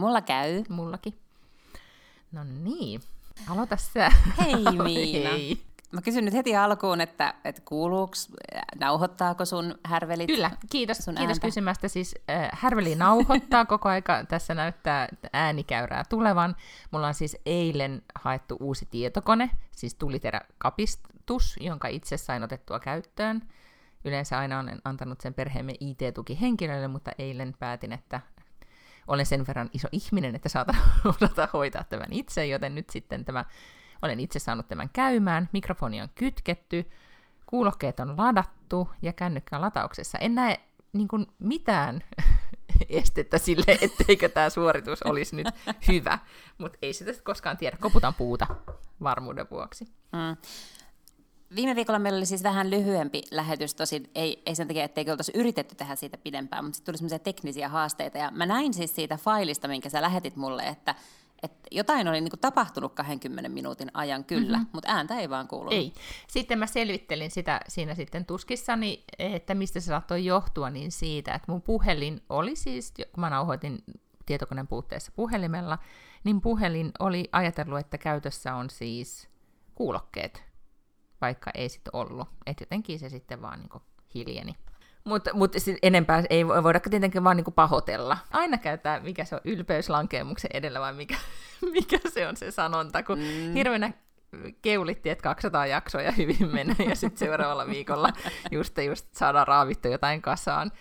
Mulla käy. Mullakin. No niin, aloita sä. Hei Miina. Hei. Mä kysyn nyt heti alkuun, että, että kuuluuko, nauhoittaako sun härvelit? Kyllä, kiitos, sun kiitos ääntä? kysymästä. Siis äh, Härveli nauhoittaa koko aika. Tässä näyttää äänikäyrää tulevan. Mulla on siis eilen haettu uusi tietokone, siis tuliteräkapistus, jonka itse sain otettua käyttöön. Yleensä aina olen antanut sen perheemme IT-tuki henkilöille, mutta eilen päätin, että olen sen verran iso ihminen, että saatan osata hoitaa tämän itse, joten nyt sitten tämä, olen itse saanut tämän käymään. Mikrofoni on kytketty, kuulokkeet on ladattu ja kännykkä on latauksessa. En näe niin kuin mitään estettä sille, etteikö tämä suoritus olisi nyt hyvä, mutta ei sitä koskaan tiedä. Koputan puuta varmuuden vuoksi. Mm. Viime viikolla meillä oli siis vähän lyhyempi lähetys, tosin ei, ei sen takia, etteikö oltaisi yritetty tehdä siitä pidempään, mutta sitten tuli semmoisia teknisiä haasteita. Ja mä näin siis siitä failista, minkä sä lähetit mulle, että, että jotain oli niin kuin tapahtunut 20 minuutin ajan kyllä, mm-hmm. mutta ääntä ei vaan kuulunut. Ei. Sitten mä selvittelin sitä siinä sitten tuskissani, että mistä se saattoi johtua, niin siitä, että mun puhelin oli siis, kun mä nauhoitin tietokoneen puutteessa puhelimella, niin puhelin oli ajatellut, että käytössä on siis kuulokkeet, vaikka ei sitten ollut. Että jotenkin se sitten vaan niin hiljeni. Mutta mut enempää ei voida tietenkin vaan niinku pahoitella. Aina käyttää, mikä se on, ylpeyslankeemuksen edellä vai mikä, mikä se on se sanonta, kun mm. hirveänä keulittiin, että 200 jaksoa ja hyvin menee, ja sitten seuraavalla viikolla just, just saadaan raavittu jotain kasaan.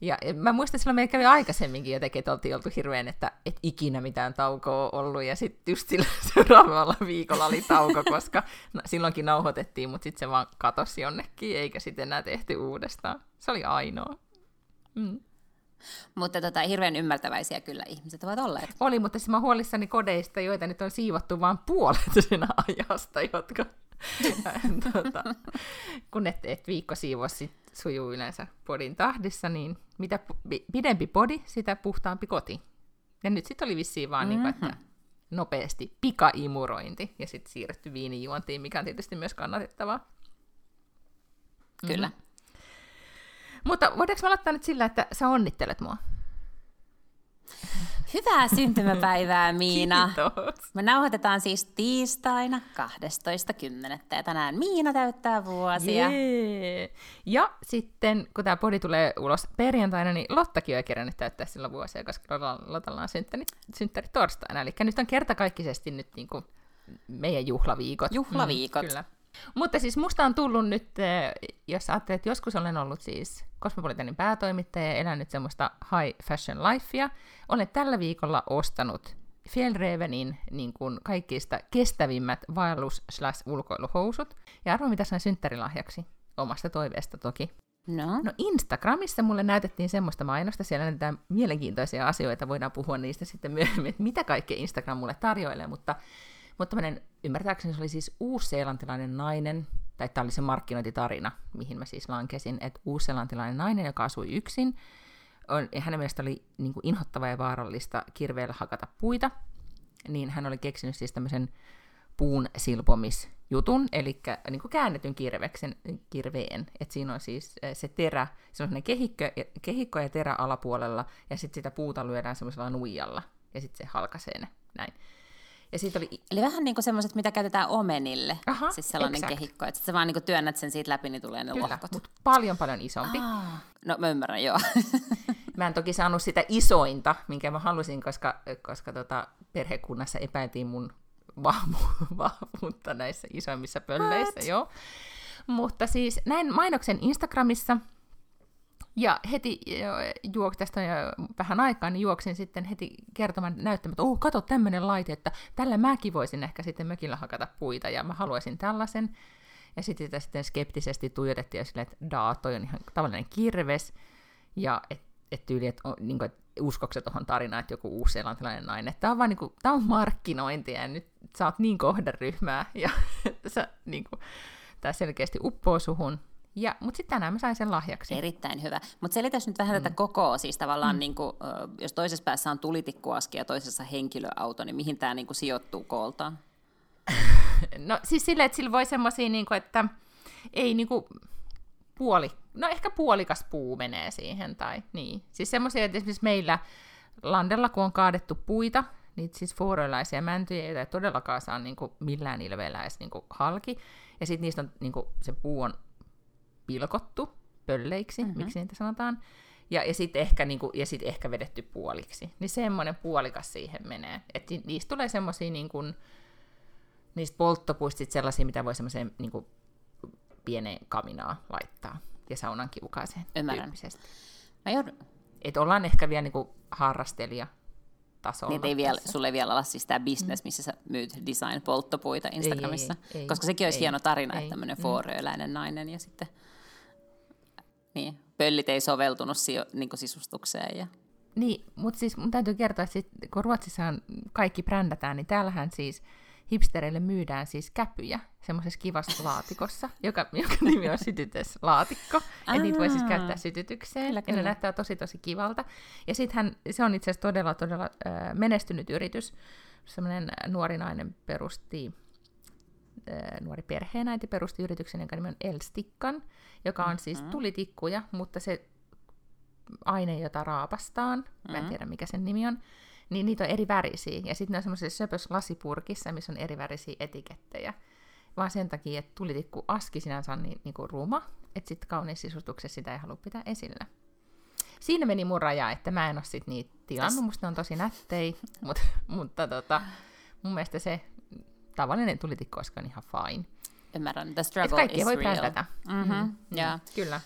Ja mä muistan, että silloin meillä kävi aikaisemminkin jotenkin, että oltiin oltu hirveän, että et ikinä mitään taukoa ollut, ja sitten just sillä seuraavalla viikolla oli tauko, koska silloinkin nauhoitettiin, mutta sitten se vaan katosi jonnekin, eikä sitten enää tehty uudestaan. Se oli ainoa. Mm. Mutta tota, hirveän ymmärtäväisiä kyllä ihmiset ovat olleet. Oli, mutta siis mä huolissani kodeista, joita nyt on siivottu vain puolet sen ajasta, jotka tota, kun et, et viikko siivoa sit sujuu yleensä podin tahdissa, niin mitä pidempi podi, sitä puhtaampi koti. Ja nyt sitten oli vissiin vaan mm-hmm. niin kuin, että nopeasti pikaimurointi ja sitten siirretty viinijuontiin, mikä on tietysti myös kannatettavaa. Kyllä. Mm-hmm. Mutta voidaanko mä aloittaa nyt sillä, että sä onnittelet mua? Hyvää syntymäpäivää, Miina. Kiitos. Me nauhoitetaan siis tiistaina 12.10. Ja tänään Miina täyttää vuosia. Jee. Ja sitten, kun tämä podi tulee ulos perjantaina, niin Lottakin on kerännyt täyttää silloin vuosia, koska Lotalla on synttäri, synttäri torstaina. Eli nyt on kertakaikkisesti nyt niin kuin meidän juhlaviikot. Juhlaviikot. Mm, kyllä. Mutta siis musta on tullut nyt, eh, jos ajattelet, että joskus olen ollut siis Cosmopolitanin päätoimittaja ja elänyt semmoista high fashion lifea, olen tällä viikolla ostanut Fjellrevenin niin kuin kaikista kestävimmät vaellus slash ulkoiluhousut. Ja arvo mitä sain synttärilahjaksi? Omasta toiveesta toki. No. no Instagramissa mulle näytettiin semmoista mainosta, siellä näytetään mielenkiintoisia asioita, voidaan puhua niistä sitten myöhemmin, että mitä kaikkea Instagram mulle tarjoilee, mutta mutta tämmöinen, ymmärtääkseni se oli siis uusseelantilainen nainen, tai tämä oli se markkinointitarina, mihin mä siis lankesin, että uusseelantilainen nainen, joka asui yksin, on, hänen mielestä oli niin kuin ja vaarallista kirveellä hakata puita, niin hän oli keksinyt siis tämmöisen puun silpomisjutun, eli niin kuin käännetyn kirveksen, kirveen, että siinä on siis eh, se terä, se on kehikko, kehikko ja terä alapuolella, ja sitten sitä puuta lyödään semmoisella nuijalla, ja sitten se halkaisee ne, näin. Ja siitä oli... Eli vähän niin kuin semmoiset, mitä käytetään omenille, Aha, siis sellainen exact. kehikko, että sä vaan niin työnnät sen siitä läpi, niin tulee ne Kyllä, lohkot. mutta paljon paljon isompi. Ah, no mä ymmärrän, joo. Mä en toki saanut sitä isointa, minkä mä halusin, koska, koska tota, perhekunnassa epäiltiin mun vahvu- vahvuutta näissä isoimmissa pölleissä, What? joo. Mutta siis näin mainoksen Instagramissa, ja heti juok jo vähän aikaa, niin juoksin sitten heti kertomaan näyttämään, että oh, kato tämmöinen laite, että tällä mäkin voisin ehkä sitten mökillä hakata puita, ja mä haluaisin tällaisen. Ja sitten sitä sitten skeptisesti tuijotettiin ja silleen, että daa, toi on ihan tavallinen kirves, ja että et tyyli, että niin et uskokset tuohon tarinaan, että joku uusi seelantilainen nainen. Tämä on vaan niin kuin, tää on markkinointia, ja nyt sä oot niin kohderyhmää, ja sä, niin kuin, tämä selkeästi uppoo suhun, ja, mutta sitten tänään mä sain sen lahjaksi. Erittäin hyvä. Mutta selitäs nyt vähän mm. tätä kokoa, siis tavallaan, mm. niin kuin, jos toisessa päässä on tulitikkuaski ja toisessa henkilöauto, niin mihin tämä niin kuin, sijoittuu kooltaan? no siis silleen, että sillä voi semmoisia, niin kuin, että ei niin kuin, puoli, no ehkä puolikas puu menee siihen, tai niin. Siis semmoisia, että esimerkiksi meillä landella, kun on kaadettu puita, niitä siis fuoroilaisia mäntyjä, joita ei todellakaan saa niin kuin millään ilveellä edes niin kuin halki. Ja sitten niistä on, niin kuin, se puu on pilkottu pölleiksi, mm-hmm. miksi niitä sanotaan. Ja, ja sitten ehkä, niin kuin, ja sit ehkä vedetty puoliksi. Niin semmoinen puolikas siihen menee. Että niistä tulee semmoisia niin kuin, niistä polttopuista sellaisia, mitä voi semmoiseen niin kuin, pieneen kaminaa laittaa. Ja saunan kiukaaseen Ymmärrän. tyyppisesti. Mä joudun, Et ollaan ehkä vielä niin kuin, harrastelija tasolla. Niin ei vielä, sulle ei vielä olla siis tämä business, missä sä myyt design-polttopuita Instagramissa. ei, ei, koska sekin olisi ei, hieno tarina, ei. että tämmöinen Mm. nainen ja sitten niin, pöllit ei soveltunut si- niin sisustukseen. Ja... Niin, mutta siis mun täytyy kertoa, että sit, kun Ruotsissahan kaikki brändätään, niin täällähän siis hipstereille myydään siis käpyjä semmoisessa kivassa laatikossa, joka, joka nimi on sytytyslaatikko. Että niitä voi siis käyttää sytytykseen. Kyllä, ja kyllä. ne näyttää tosi tosi kivalta. Ja sittenhän se on itse asiassa todella todella äh, menestynyt yritys. Semmoinen nuori nainen perusti nuori perheenäiti perusti yrityksen, jonka nimi on Elstikkan, joka on siis Mhm. tulitikkuja, mutta se aine, jota raapastaan, mä en Mhm. tiedä mikä sen nimi on, niin niitä on eri värisiä. Ja sitten ne on semmoisessa söpössä lasipurkissa, missä on eri värisiä etikettejä. Vaan sen takia, että tulitikku aski sinänsä on niin, niin kuin ruma, että sitten kauniissa sisustuksessa sitä ei halua pitää esillä. Siinä meni mun raja, että mä en ole sit niitä tilannut, musta ne on tosi nättei, mutta, mutta tota, mun mielestä se tavallinen tulitikku olisikaan ihan fine. Ymmärrän, the Et struggle kaikki is voi real. brändätä. Mm-hmm. Ja Kyllä.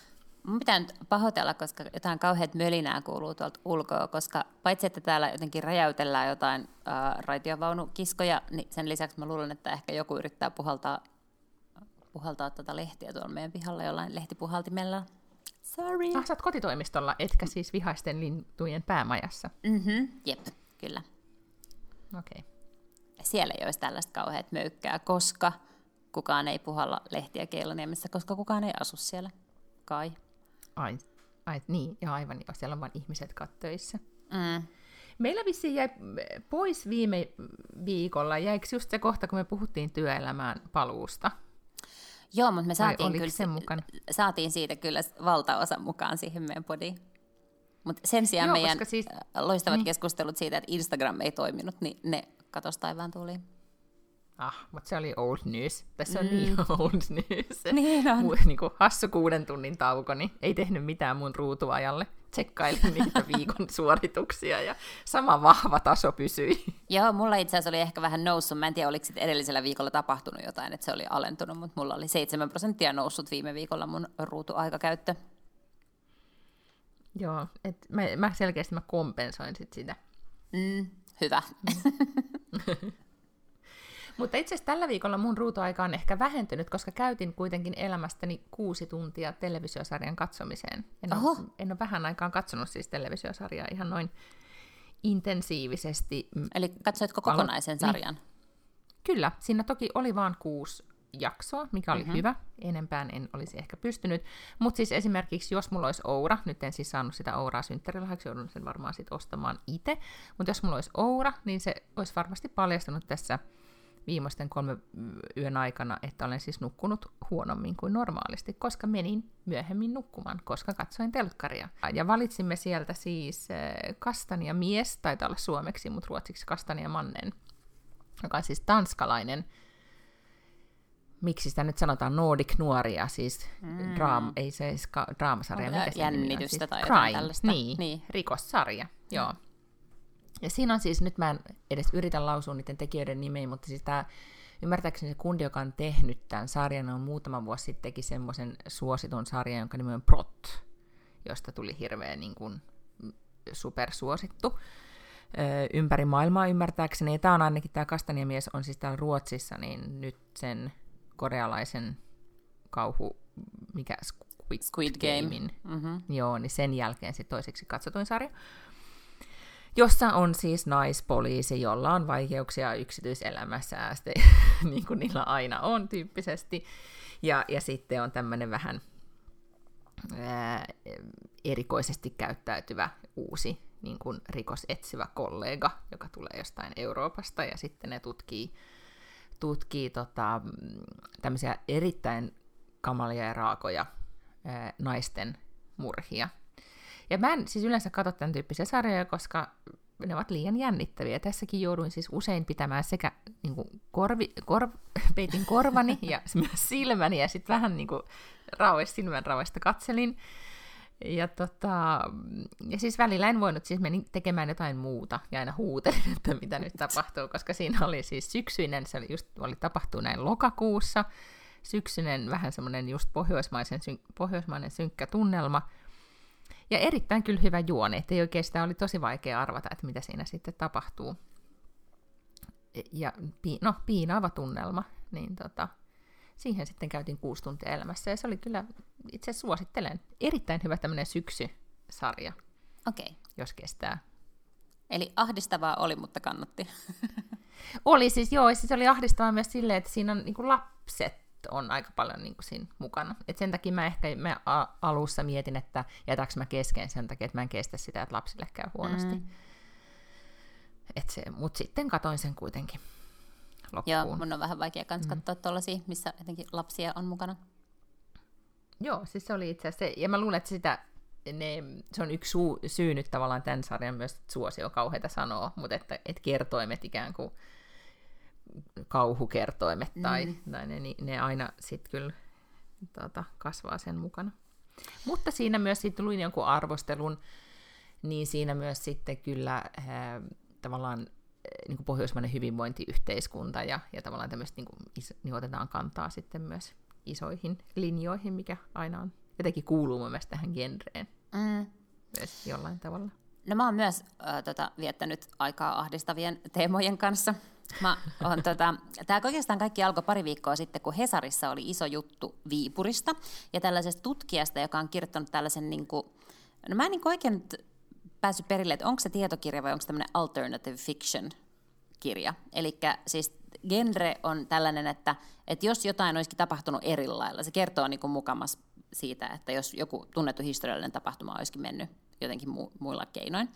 mun pitää nyt pahoitella, koska jotain kauheat mölinää kuuluu tuolta ulkoa, koska paitsi että täällä jotenkin räjäytellään jotain äh, raitiovaunukiskoja, niin sen lisäksi mä luulen, että ehkä joku yrittää puhaltaa, puhaltaa tuota lehtiä tuolla meidän pihalla jollain lehtipuhaltimella. Sorry. Ah, sä oot kotitoimistolla, etkä siis vihaisten lintujen päämajassa. Mm-hmm. Jep, kyllä. Okei. Okay. Siellä ei olisi tällaista kauheat möykkää, koska kukaan ei puhalla lehtiä Keilaniemessä, koska kukaan ei asu siellä. Kai. Ai, ai, niin, ja aivan, joo, siellä on vain ihmiset töissä. Mm. Meillä vissiin jäi pois viime viikolla, jäikö just se kohta, kun me puhuttiin työelämään paluusta? Joo, mutta me saatiin, kyllä, se mukana? saatiin siitä kyllä valtaosa mukaan siihen meidän podiin. Mutta sen sijaan Joo, meidän siis- siis, loistavat niin. keskustelut siitä, että Instagram ei toiminut, niin ne katos taivaan tuliin. Ah, mutta se oli old news. Tässä on mm. niin old news. Niin on. Mu- niin kuin hassu kuuden tunnin tauko, niin ei tehnyt mitään mun ruutuajalle. Tsekkailin niitä viikon suorituksia ja sama vahva taso pysyi. Joo, mulla itse asiassa oli ehkä vähän noussut. Mä en tiedä, oliko edellisellä viikolla tapahtunut jotain, että se oli alentunut, mutta mulla oli 7 prosenttia noussut viime viikolla mun ruutuaikakäyttö. Joo, et mä, mä selkeästi mä kompensoin sit sitä. Mm, hyvä. Mutta itse asiassa tällä viikolla mun ruutuaika on ehkä vähentynyt, koska käytin kuitenkin elämästäni kuusi tuntia televisiosarjan katsomiseen. En Oho. ole, en ole vähän aikaan katsonut siis televisiosarjaa ihan noin intensiivisesti. Mm, Eli katsoitko Alo- kokonaisen niin. sarjan? Kyllä, siinä toki oli vain kuusi jaksoa, mikä oli mm-hmm. hyvä. Enempään en olisi ehkä pystynyt. Mutta siis esimerkiksi, jos mulla olisi Oura, nyt en siis saanut sitä Ouraa synttärilahjaksi, joudun sen varmaan sitten ostamaan itse. Mutta jos mulla olisi Oura, niin se olisi varmasti paljastunut tässä viimeisten kolme yön aikana, että olen siis nukkunut huonommin kuin normaalisti, koska menin myöhemmin nukkumaan, koska katsoin telkkaria. Ja valitsimme sieltä siis äh, Kastania mies, taitaa olla suomeksi, mutta ruotsiksi Kastania mannen, joka on siis tanskalainen, miksi sitä nyt sanotaan Nordic nuoria, siis mm. draam, ei se ska, draamasarja, mikä se jännitystä siis tai crime, tällaista? Niin, Niin. rikossarja, joo. Ja siinä on siis, nyt mä en edes yritä lausua niiden tekijöiden nimeä, mutta siis tämä, ymmärtääkseni se kundi, joka on tehnyt tämän sarjan, on muutama vuosi sitten teki semmoisen suositun sarjan, jonka nimi on Prot, josta tuli hirveän niin kuin, supersuosittu ympäri maailmaa ymmärtääkseni. Ja tämä on ainakin, tämä Kastaniemies on siis täällä Ruotsissa, niin nyt sen korealaisen kauhu, mikä Squid, Squid Game. Gamein, Mm-hmm. Joo, niin sen jälkeen sitten toiseksi katsotuin sarja, jossa on siis naispoliisi, jolla on vaikeuksia yksityiselämässä, niin kuin niillä aina on tyyppisesti. Ja, ja sitten on tämmöinen vähän ää, erikoisesti käyttäytyvä uusi niin kuin rikosetsivä kollega, joka tulee jostain Euroopasta, ja sitten ne tutkii, tutkii tota, mm, tämmöisiä erittäin kamalia ja raakoja ää, naisten murhia. Ja mä en siis yleensä katso tämän tyyppisiä sarjoja, koska ne ovat liian jännittäviä. Tässäkin jouduin siis usein pitämään sekä niin kuin korvi, kor, peitin korvani ja silmäni ja sitten vähän niin kuin raues, silmän rauesta katselin. Ja, tota, ja siis välillä en voinut, siis menin tekemään jotain muuta ja aina huutelin, että mitä nyt tapahtuu, koska siinä oli siis syksyinen, se oli, just, oli tapahtuu näin lokakuussa, syksyinen vähän semmoinen just pohjoismaisen, pohjoismainen synkkä tunnelma, ja erittäin kyllä hyvä juoni, että ei oikeastaan oli tosi vaikea arvata, että mitä siinä sitten tapahtuu. Ja no, piinaava tunnelma, niin tota, siihen sitten käytiin kuusi tuntia elämässä, ja se oli kyllä, itse suosittelen, erittäin hyvä tämmöinen syksysarja, Okei. Okay. jos kestää. Eli ahdistavaa oli, mutta kannatti. oli siis, joo, siis oli ahdistavaa myös silleen, että siinä on niin kuin lapset on aika paljon niin kuin siinä mukana. Et sen takia mä ehkä mä alussa mietin, että jätäks mä kesken sen takia, että mä en kestä sitä, että lapsille käy huonosti. Mm. Et se, mut sitten katoin sen kuitenkin loppuun. Joo, mun on vähän vaikea kans mm. katsoa tuollaisia, missä jotenkin lapsia on mukana. Joo, siis se oli itse asiassa, ja mä luulen, että sitä, ne, se on yksi suu, syy nyt tavallaan tämän sarjan myös suosio kauheita sanoa, mutta että et kertoimet ikään kuin kauhukertoimet tai, mm. tai ne, ne aina sitten kyllä tota, kasvaa sen mukana. Mutta siinä myös sitten luin jonkun arvostelun, niin siinä myös sitten kyllä ää, tavallaan niin kuin pohjoismainen hyvinvointiyhteiskunta ja, ja tavallaan tämmöistä niin kuin, niin otetaan kantaa sitten myös isoihin linjoihin, mikä aina on jotenkin kuuluu mun mielestä tähän genreen mm. myös jollain tavalla. No mä oon myös äh, tota, viettänyt aikaa ahdistavien teemojen kanssa. Mä on, tota, tämä oikeastaan kaikki alkoi pari viikkoa sitten, kun Hesarissa oli iso juttu Viipurista ja tällaisesta tutkijasta, joka on kirjoittanut tällaisen, niin kuin, no mä en niin oikein päässyt perille, että onko se tietokirja vai onko se tämmöinen alternative fiction kirja. Eli siis genre on tällainen, että, että jos jotain olisikin tapahtunut eri lailla, se kertoo niin kuin mukamas siitä, että jos joku tunnettu historiallinen tapahtuma olisikin mennyt jotenkin mu- muilla keinoin.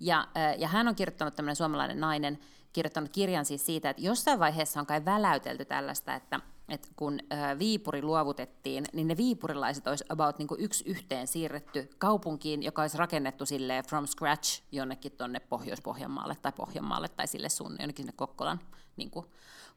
Ja, ja hän on kirjoittanut, tämmöinen suomalainen nainen, kirjoittanut kirjan siis siitä, että jossain vaiheessa on kai väläytelty tällaista, että, että kun Viipuri luovutettiin, niin ne viipurilaiset olisi about niin kuin yksi yhteen siirretty kaupunkiin, joka olisi rakennettu sille from scratch jonnekin tuonne Pohjois-Pohjanmaalle tai Pohjanmaalle tai sille sun jonnekin sinne Kokkolan niin kuin,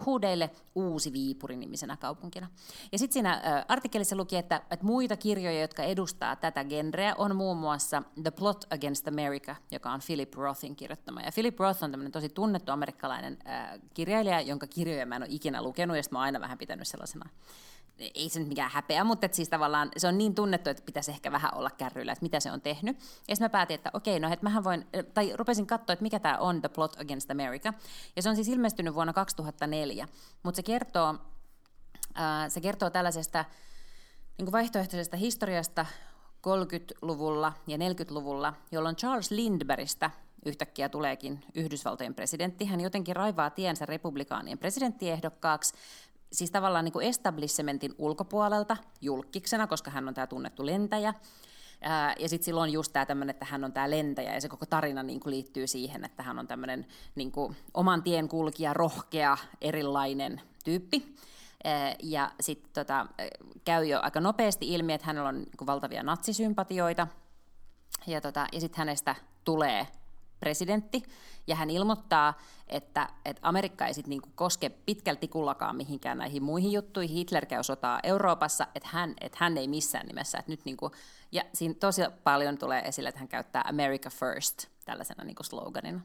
huudeille uusi Viipuri nimisenä kaupunkina. Ja sitten siinä artikkelissa luki, että, että muita kirjoja, jotka edustaa tätä genreä, on muun muassa The Plot Against America, joka on Philip Rothin kirjoittama. Ja Philip Roth on tämmöinen tosi tunnettu amerikkalainen ä, kirjailija, jonka kirjoja mä en ole ikinä lukenut, ja mä oon aina vähän pitänyt sellaisena ei se nyt mikään häpeä, mutta siis tavallaan se on niin tunnettu, että pitäisi ehkä vähän olla kärryillä, että mitä se on tehnyt. Ja sitten mä päätin, että okei, no että mähän voin, tai rupesin katsoa, että mikä tämä on The Plot Against America. Ja se on siis ilmestynyt vuonna 2004, mutta se kertoo, se kertoo tällaisesta niin kuin vaihtoehtoisesta historiasta 30-luvulla ja 40-luvulla, jolloin Charles Lindbergistä yhtäkkiä tuleekin Yhdysvaltojen presidentti. Hän jotenkin raivaa tiensä republikaanien presidenttiehdokkaaksi, siis tavallaan niin kuin establishmentin ulkopuolelta julkiksena, koska hän on tämä tunnettu lentäjä. Ja sitten silloin just tämä tämmöinen, että hän on tämä lentäjä, ja se koko tarina niin kuin liittyy siihen, että hän on tämmöinen niin kuin oman tien kulkija, rohkea, erilainen tyyppi. Ja sitten tota, käy jo aika nopeasti ilmi, että hänellä on niin valtavia natsisympatioita, ja, tota, ja sitten hänestä tulee presidentti, ja hän ilmoittaa, että, että Amerikka ei sit niinku koske pitkälti kullakaan mihinkään näihin muihin juttuihin. Hitler käy sotaa Euroopassa, että hän, että hän ei missään nimessä. Että nyt niinku, ja siinä tosi paljon tulee esille, että hän käyttää America First tällaisena niinku sloganina.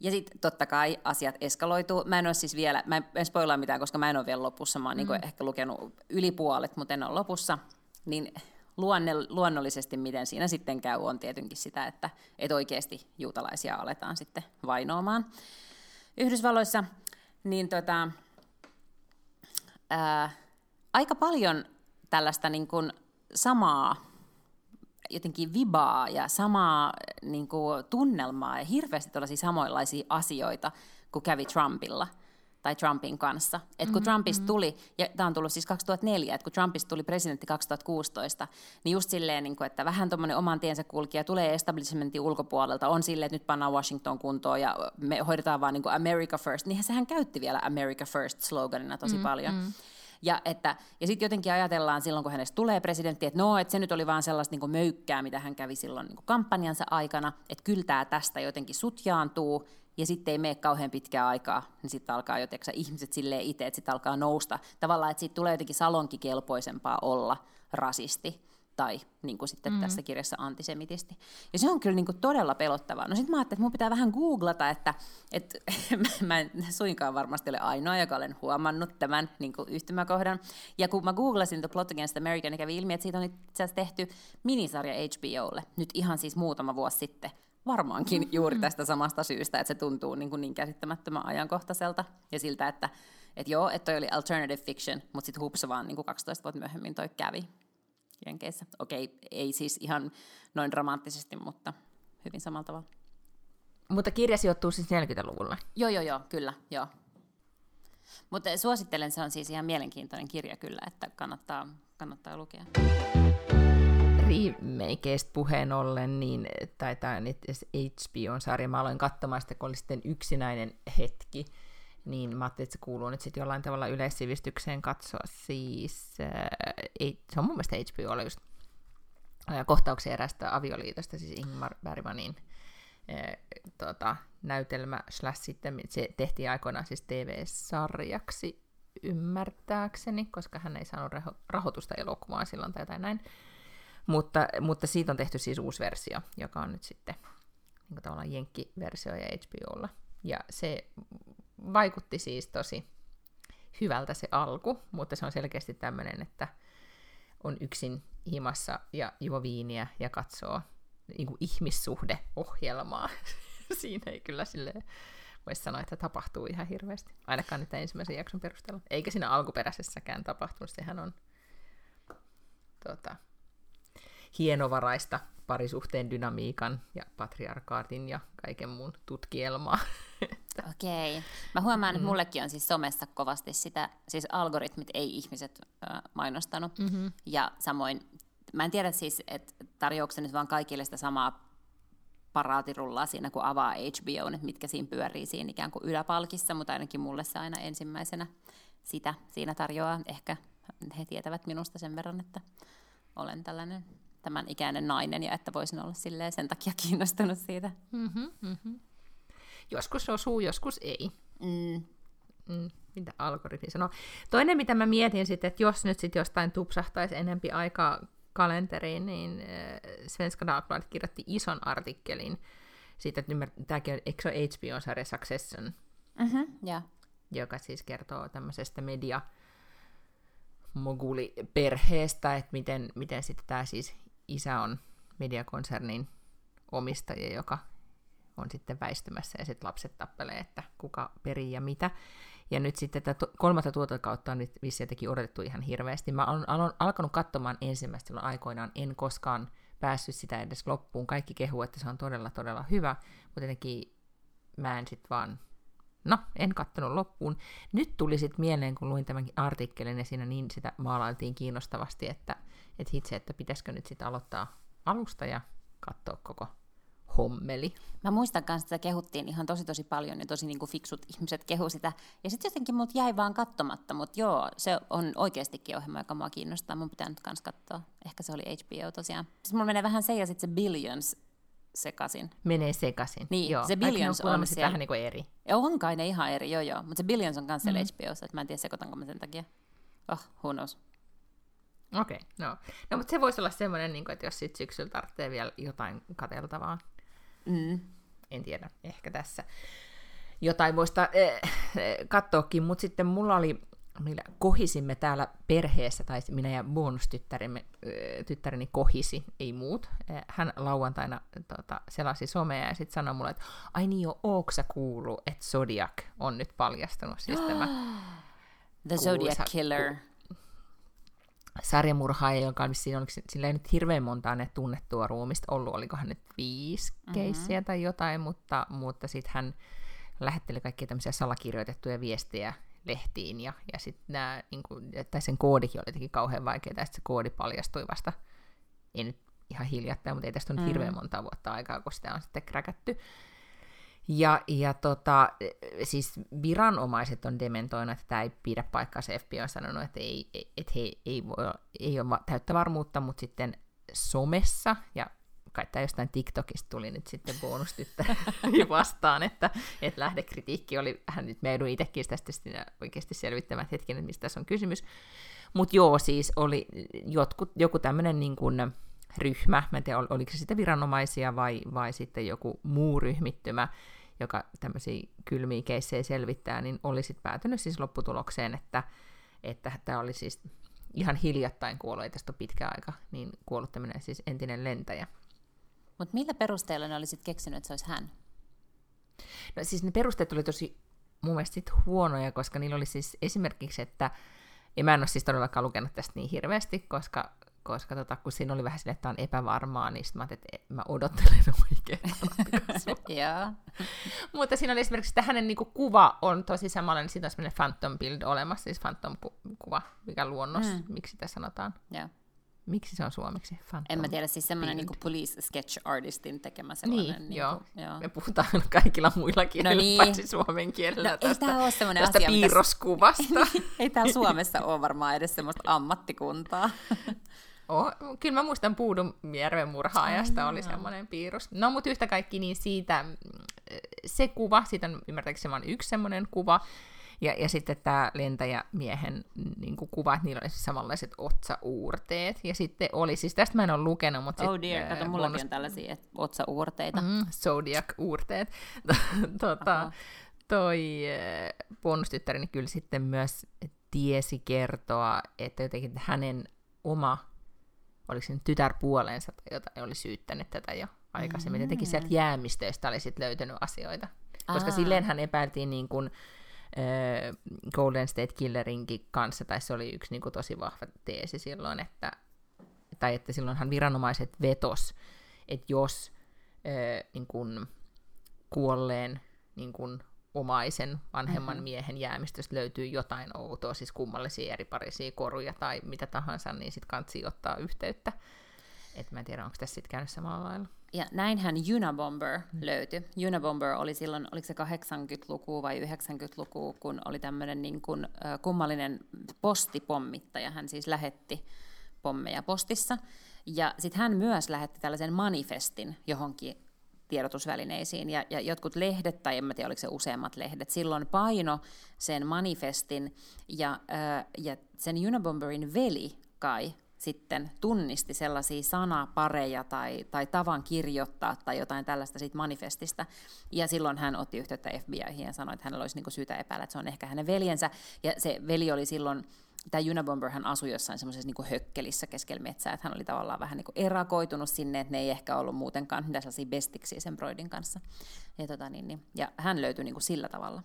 Ja sitten totta kai asiat eskaloituu. Mä en ole siis vielä, mä en spoilaa mitään, koska mä en ole vielä lopussa. Mä oon niinku mm. niinku ehkä lukenut yli puolet, mutta en ole lopussa. Niin luonne, luonnollisesti, miten siinä sitten käy, on tietenkin sitä, että et oikeasti juutalaisia aletaan sitten vainoamaan. Yhdysvalloissa niin tota, ää, aika paljon tällaista niin kuin samaa jotenkin vibaa ja samaa niin kuin tunnelmaa ja hirveästi tällaisia samoinlaisia asioita kuin kävi Trumpilla – tai Trumpin kanssa. Et kun mm-hmm. Trumpista tuli, ja tämä on tullut siis 2004, että kun Trumpista tuli presidentti 2016, niin just silleen, niin kuin, että vähän tuommoinen oman tiensä kulkija tulee establishmentin ulkopuolelta, on silleen, että nyt pannaan Washington kuntoon ja me hoidetaan vaan niin kuin America First, niin sehän käytti vielä America First sloganina tosi mm-hmm. paljon. Ja, että, ja sitten jotenkin ajatellaan silloin, kun hänestä tulee presidentti, että no, että se nyt oli vaan sellaista niin möykkää, mitä hän kävi silloin niin kampanjansa aikana, että kyllä tämä tästä jotenkin sutjaantuu, ja sitten ei mene kauhean pitkää aikaa, niin sitten alkaa jotenkin ihmiset silleen itse, että sitten alkaa nousta. Tavallaan, että siitä tulee jotenkin salonkikelpoisempaa olla rasisti tai niin kuin sitten mm. tässä kirjassa antisemitisti. Ja se on kyllä niin kuin todella pelottavaa. No sitten mä ajattelin, että mun pitää vähän googlata, että, että mä en suinkaan varmasti ole ainoa, joka olen huomannut tämän niin kuin yhtymäkohdan. Ja kun mä googlasin The Plot Against America, niin kävi ilmi, että siitä on itse asiassa tehty minisarja HBOlle, nyt ihan siis muutama vuosi sitten. Varmaankin mm-hmm. juuri tästä samasta syystä, että se tuntuu niin, kuin niin käsittämättömän ajankohtaiselta ja siltä, että, että joo, että toi oli alternative fiction, mutta sitten hups vaan niin kuin 12 vuotta myöhemmin toi kävi. Jenkeissä. Okei, ei siis ihan noin dramaattisesti, mutta hyvin samalla tavalla. Mutta kirja sijoittuu siis 40-luvulla. Joo, joo, joo, kyllä, joo. Mutta suosittelen, se on siis ihan mielenkiintoinen kirja kyllä, että kannattaa, kannattaa lukea. Remakeista puheen ollen, niin taitaa nyt HBO-sarja, mä aloin katsomaan sitä, kun oli sitten yksinäinen hetki, niin mä ajattelin, että se kuuluu nyt sitten jollain tavalla yleissivistykseen katsoa. Siis, äh, ei, se on mun mielestä HBO just äh, kohtauksia erästä avioliitosta, siis Ingmar Bergmanin äh, tota, näytelmä, slash sitten se tehtiin aikoinaan siis TV-sarjaksi ymmärtääkseni, koska hän ei saanut raho- rahoitusta elokuvaan silloin tai jotain näin. Mutta, mutta siitä on tehty siis uusi versio, joka on nyt sitten niin tavallaan jenkkiversio ja HBOlla. Ja se vaikutti siis tosi hyvältä se alku, mutta se on selkeästi tämmöinen, että on yksin himassa ja juo viiniä ja katsoo niin kuin ihmissuhdeohjelmaa. Siinä ei kyllä sille voisi sanoa, että tapahtuu ihan hirveästi. Ainakaan nyt ensimmäisen jakson perusteella. Eikä siinä alkuperäisessäkään tapahtunut. Sehän on tota, hienovaraista parisuhteen dynamiikan ja patriarkaatin ja kaiken muun tutkielmaa. Okei. Okay. Mä huomaan, että mm. mullekin on siis somessa kovasti sitä, siis algoritmit ei ihmiset äh, mainostanut. Mm-hmm. Ja samoin, mä en tiedä siis, että tarjoako nyt vaan kaikille sitä samaa paraatirullaa siinä, kun avaa HBO, että mitkä siinä pyörii siinä ikään kuin yläpalkissa, mutta ainakin mulle se aina ensimmäisenä sitä siinä tarjoaa. Ehkä he tietävät minusta sen verran, että olen tällainen tämän ikäinen nainen ja että voisin olla silleen sen takia kiinnostunut siitä. Mm-hmm, mm-hmm. Joskus osuu, joskus ei. Mm. Mm, mitä algoritmi sanoo. Toinen, mitä mä mietin sitten, että jos nyt sitten jostain tupsahtaisi enempi aikaa kalenteriin, niin äh, Svenska Dagbladet kirjoitti ison artikkelin siitä, että ymmär- tämäkin on, eikö ole HBO-sarja Succession, mm-hmm, yeah. joka siis kertoo tämmöisestä media moguliperheestä, että miten, miten sitten tämä siis isä on mediakonsernin omistaja, joka on sitten väistymässä ja sitten lapset tappelee, että kuka perii ja mitä. Ja nyt sitten tätä kolmatta tuotokautta on nyt vissi jotenkin odotettu ihan hirveästi. Mä olen, alkanut katsomaan ensimmäistä aikoinaan, en koskaan päässyt sitä edes loppuun. Kaikki kehuu, että se on todella, todella hyvä, mutta jotenkin mä en sitten vaan, no, en kattonut loppuun. Nyt tuli sitten mieleen, kun luin tämänkin artikkelin, ja siinä niin sitä maalailtiin kiinnostavasti, että, että hitse, että pitäisikö nyt sitten aloittaa alusta ja katsoa koko hommeli. Mä muistan kanssa, että sitä kehuttiin ihan tosi tosi paljon ja tosi niin kuin fiksut ihmiset kehu sitä. Ja sitten jotenkin mut jäi vaan katsomatta, mutta joo, se on oikeastikin ohjelma, joka mua kiinnostaa. Mun pitää nyt kanssa katsoa. Ehkä se oli HBO tosiaan. Siis mulla menee vähän se ja sitten se Billions sekaisin. Menee sekaisin. Niin, joo. se Billions on, on siellä. vähän niin kuin eri. Ja on kai ne ihan eri, joo joo. Mutta se Billions on kanssa siellä mm. HBOssa, että mä en tiedä sekoitanko mä sen takia. Oh, who knows. Okei, okay, no. No, mutta se voisi olla semmoinen, niin että jos sitten syksyllä tarvitsee vielä jotain kateltavaa, Mm. En tiedä, ehkä tässä jotain voista äh, eh, katsoakin, mutta sitten mulla oli, millä kohisimme täällä perheessä, tai minä ja bonustyttäreni äh, tyttäreni kohisi, ei muut. Äh, hän lauantaina tota, selasi somea ja sitten sanoi mulle, että ai niin jo, ooksa kuulu, että Zodiac on nyt paljastunut. Siis tämä The Zodiac Killer. Ku- sarjamurhaaja, joka on siinä oliko, sillä ei nyt hirveän montaa ne tunnettua ruumista ollut, olikohan nyt viisi mm-hmm. keissiä tai jotain, mutta, mutta sitten hän lähetteli kaikkia tämmöisiä salakirjoitettuja viestejä lehtiin, ja, ja sitten nämä, niin kuin, tai sen koodikin oli jotenkin kauhean vaikeaa, että se koodi paljastui vasta, ei nyt ihan hiljattain, mutta ei tästä ole mm. hirveän monta vuotta aikaa, kun sitä on sitten kräkätty. Ja, ja tota, siis viranomaiset on dementoinut, että tämä ei pidä paikkaa. Se FBI on sanonut, että ei, että he ei, voi, ei ole täyttä varmuutta, mutta sitten somessa ja kai tämä jostain TikTokista tuli nyt sitten bonustyttö vastaan, että, että lähdekritiikki oli vähän nyt, me joudun itsekin tästä oikeasti selvittämään että hetken, että mistä tässä on kysymys. Mutta joo, siis oli jotkut, joku tämmöinen niin kuin ryhmä, mä en tiedä, oliko se sitten viranomaisia vai, vai sitten joku muu ryhmittymä, joka tämmöisiä kylmiä keissejä selvittää, niin oli sitten päätynyt siis lopputulokseen, että, että tämä oli siis ihan hiljattain kuollut, ei tästä ole pitkä aika, niin kuollut tämmöinen siis entinen lentäjä. Mutta millä perusteella ne olisit keksinyt, että se olisi hän? No siis ne perusteet oli tosi mun mielestä sit huonoja, koska niillä oli siis esimerkiksi, että, ja mä en ole siis todellakaan lukenut tästä niin hirveästi, koska koska tota, kun siinä oli vähän silleen, että on epävarmaa, niin mä että mä odottelen oikein ratkaisua. Mutta siinä oli esimerkiksi, että hänen niinku kuva on tosi samanlainen, niin siinä on semmoinen phantom build olemassa, siis phantom kuva, mikä luonnos, mm. miksi sitä sanotaan. Yeah. Miksi se on suomeksi? Phantom en mä tiedä, siis semmoinen niin police sketch artistin tekemä sellainen. Niin, niin joo. Joo. Me puhutaan kaikilla muilla kielillä, no niin. paitsi suomen kielellä no, tästä, ei ole tästä asia, piirroskuvasta. ei täällä Suomessa ole varmaan edes semmoista ammattikuntaa. Oh, kyllä mä muistan Puudunjärven murhaajasta oli semmoinen piirros. No, mutta yhtä kaikki niin siitä, mm, se kuva, siitä on ymmärtääkseni vain yksi semmoinen kuva, ja, ja sitten tämä lentäjämiehen niin kuva, että niillä oli siis samanlaiset otsauurteet. Ja sitten oli, siis tästä mä en ole lukenut, mutta... Oh dear, kato, mullakin bonus... on tällaisia otsauurteita. Mm, Zodiac-uurteet. tota, toi bonustyttäreni kyllä sitten myös tiesi kertoa, että jotenkin hänen oma oliko se nyt tytärpuoleensa tai jotain, oli syyttänyt tätä jo aikaisemmin. Mm. Jotenkin sieltä jäämistöistä oli sitten löytänyt asioita. Koska Aa. silleen hän epäiltiin niin kuin, äh, Golden State Killerinkin kanssa, tai se oli yksi niin kuin, tosi vahva teesi silloin, että, tai että silloinhan viranomaiset vetos, että jos äh, niin kuin, kuolleen niin kuin, omaisen vanhemman mm-hmm. miehen jäämistöstä löytyy jotain outoa, siis kummallisia eri parisia koruja tai mitä tahansa, niin sitten kansi ottaa yhteyttä. Et mä en tiedä, onko tässä sitten käynyt samalla lailla. Ja näinhän Unabomber mm. löytyi. Unabomber oli silloin, oliko se 80-luku vai 90-luku, kun oli tämmöinen niin kuin, äh, kummallinen postipommittaja. Hän siis lähetti pommeja postissa. Ja sitten hän myös lähetti tällaisen manifestin johonkin tiedotusvälineisiin. Ja, ja jotkut lehdet, tai en mä tiedä oliko se useammat lehdet, silloin paino sen manifestin, ja, ää, ja sen Unabomberin veli kai sitten tunnisti sellaisia sanapareja tai, tai tavan kirjoittaa tai jotain tällaista siitä manifestista. Ja silloin hän otti yhteyttä FBIhin ja sanoi, että hänellä olisi niinku syytä epäillä, että se on ehkä hänen veljensä. Ja se veli oli silloin tämä Unabomber hän asui jossain semmoisessa niin hökkelissä keskellä metsää, että hän oli tavallaan vähän niin erakoitunut sinne, että ne ei ehkä ollut muutenkaan mitä sellaisia bestiksiä sen Broidin kanssa. Ja, tota, niin, niin, ja hän löytyi niin kuin sillä tavalla.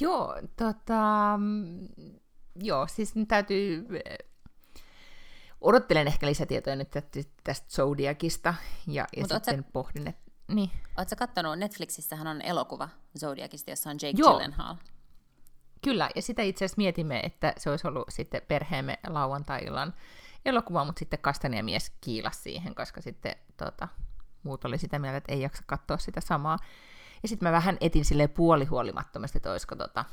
Joo, tota, joo, siis nyt täytyy, odottelen ehkä lisätietoja nyt tästä Zodiacista, ja, ja sitten sä, pohdin, että niin. Oletko katsonut, Netflixissähän on elokuva Zodiacista, jossa on Jake Joo. Gyllenhaal. Kyllä, ja sitä itse asiassa mietimme, että se olisi ollut sitten perheemme lauantai-illan elokuva, mutta sitten mies kiilasi siihen, koska sitten tota, muut oli sitä mieltä, että ei jaksa katsoa sitä samaa. Ja sitten mä vähän etin sille puolihuolimattomasti, että olisiko tota,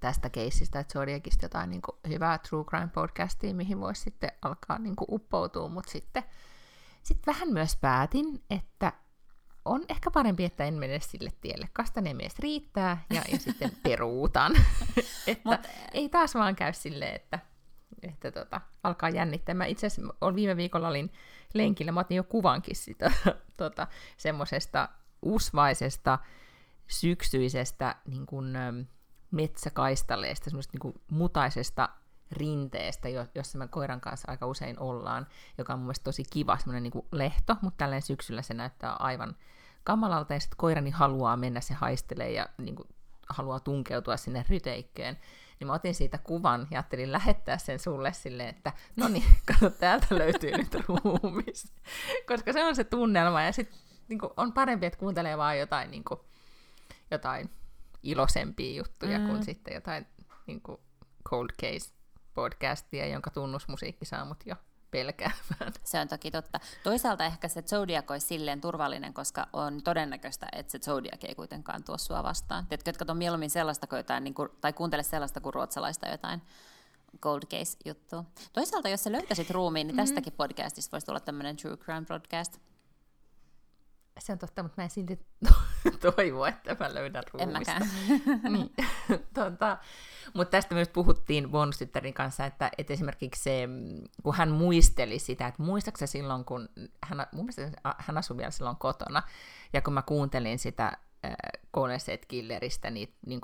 tästä keissistä, että Zodiacista jotain niin kuin hyvää True Crime podcastia, mihin voisi sitten alkaa niin kuin uppoutua, mutta sitten sit vähän myös päätin, että on ehkä parempi, että en mene sille tielle. mies riittää ja, ja sitten peruutan. että Mut, ei taas vaan käy silleen, että, että tota, alkaa jännittää. Mä itse asiassa viime viikolla olin lenkillä, mä otin jo kuvankin sitä tota, semmoisesta usvaisesta, syksyisestä niin kuin, metsäkaistaleesta, semmoisesta niin mutaisesta rinteestä, jossa me koiran kanssa aika usein ollaan, joka on mun mielestä tosi kiva, semmoinen niin lehto, mutta tällä syksyllä se näyttää aivan kamalalta, ja sitten koirani haluaa mennä, se haistelee ja niin kuin, haluaa tunkeutua sinne ryteikkeen. Niin mä otin siitä kuvan ja ajattelin lähettää sen sulle silleen, että no niin, kato, täältä löytyy nyt ruumis. Koska se on se tunnelma, ja sitten niin on parempi, että kuuntelee vaan jotain, niin kuin, jotain iloisempia juttuja mm. kuin sitten jotain niin kuin cold case podcastia, jonka tunnusmusiikki saa mut jo pelkäämään. Se on toki totta. Toisaalta ehkä se Zodiac olisi silleen turvallinen, koska on todennäköistä, että se Zodiac ei kuitenkaan tuo sua vastaan. Tiedätkö, jotka on mieluummin sellaista kuin jotain, niin kuin, tai kuuntele sellaista kuin ruotsalaista jotain Gold Case-juttua. Toisaalta, jos sä löytäisit ruumiin, niin tästäkin mm-hmm. podcastista voisi tulla tämmöinen True Crime Podcast. Se on totta, mutta mä en silti toivo, että mä löydän ruumista. En niin. tota, mutta tästä myös puhuttiin bonustyttärin kanssa, että, että esimerkiksi se, kun hän muisteli sitä, että muistaaksä silloin, kun hän, mun mielestä hän asui vielä silloin kotona, ja kun mä kuuntelin sitä äh, State Killeristä niitä niin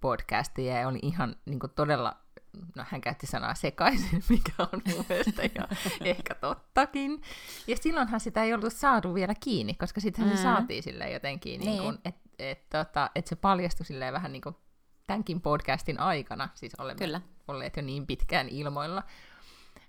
podcastia, ja oli ihan niin kuin, todella no hän käytti sanaa sekaisin, mikä on mun mielestä ihan ehkä tottakin. Ja silloinhan sitä ei ollut saatu vielä kiinni, koska sitten mm. se saatiin sille jotenkin, niin. niin että et, tota, et se paljastui silleen vähän niin kuin tämänkin podcastin aikana, siis olemme Kyllä. olleet jo niin pitkään ilmoilla,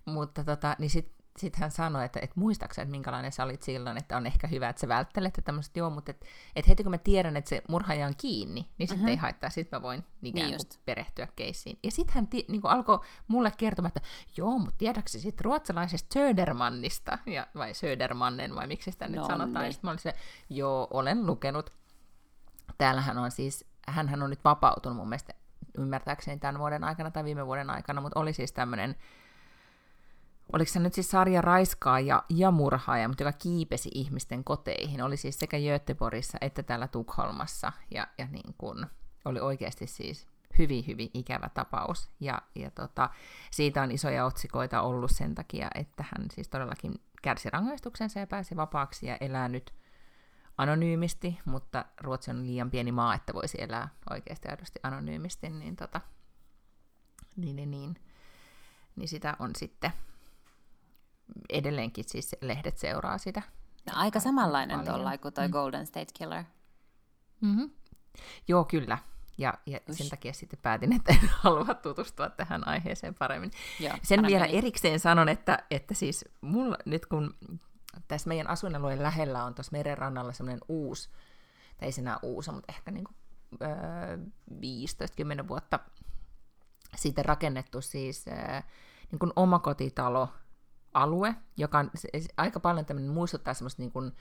mutta tota, niin sit, sitten hän sanoi, että, että muistaakseni, että minkälainen sä olit silloin, että on ehkä hyvä, että sä välttelet että tämmöiset, joo, mutta että, että heti kun mä tiedän, että se murhaaja on kiinni, niin sitten mm-hmm. ei haittaa, sitten mä voin ikään niin kuin perehtyä keissiin. Ja sitten hän ti, niin kuin alkoi mulle kertomaan, että joo, mutta tiedätkö sitten ruotsalaisesta Södermannista, ja, vai Södermannen, vai miksi sitä nyt no, sanotaan, niin. sitten mä olin se, joo, olen lukenut. Täällähän on siis hän on nyt vapautunut mun mielestä ymmärtääkseni tämän vuoden aikana tai viime vuoden aikana, mutta oli siis tämmöinen, oliko se nyt siis sarja raiskaaja ja murhaaja, mutta joka kiipesi ihmisten koteihin, oli siis sekä Göteborgissa että täällä Tukholmassa, ja, ja niin kun, oli oikeasti siis hyvin, hyvin ikävä tapaus, ja, ja tota, siitä on isoja otsikoita ollut sen takia, että hän siis todellakin kärsi rangaistuksensa ja pääsi vapaaksi ja elää nyt anonyymisti, mutta Ruotsi on liian pieni maa, että voisi elää oikeasti aidosti anonyymisti, niin, tota, niin, niin, niin, niin sitä on sitten edelleenkin siis lehdet seuraa sitä. No, aika samanlainen tuolla kuin toi mm. Golden State Killer. Mm-hmm. Joo, kyllä. Ja, ja sen takia sitten päätin, että en halua tutustua tähän aiheeseen paremmin. Joo, sen paremmin. vielä erikseen sanon, että, että siis mulla, nyt kun tässä meidän asuinalueen lähellä on tuossa merenrannalla semmoinen uusi, tai ei se enää uusi, mutta ehkä niin kuin, öö, 15-10 vuotta sitten rakennettu siis öö, niin kuin omakotitalo alue, joka on aika paljon tämmöinen, muistuttaa semmoista niin kuin,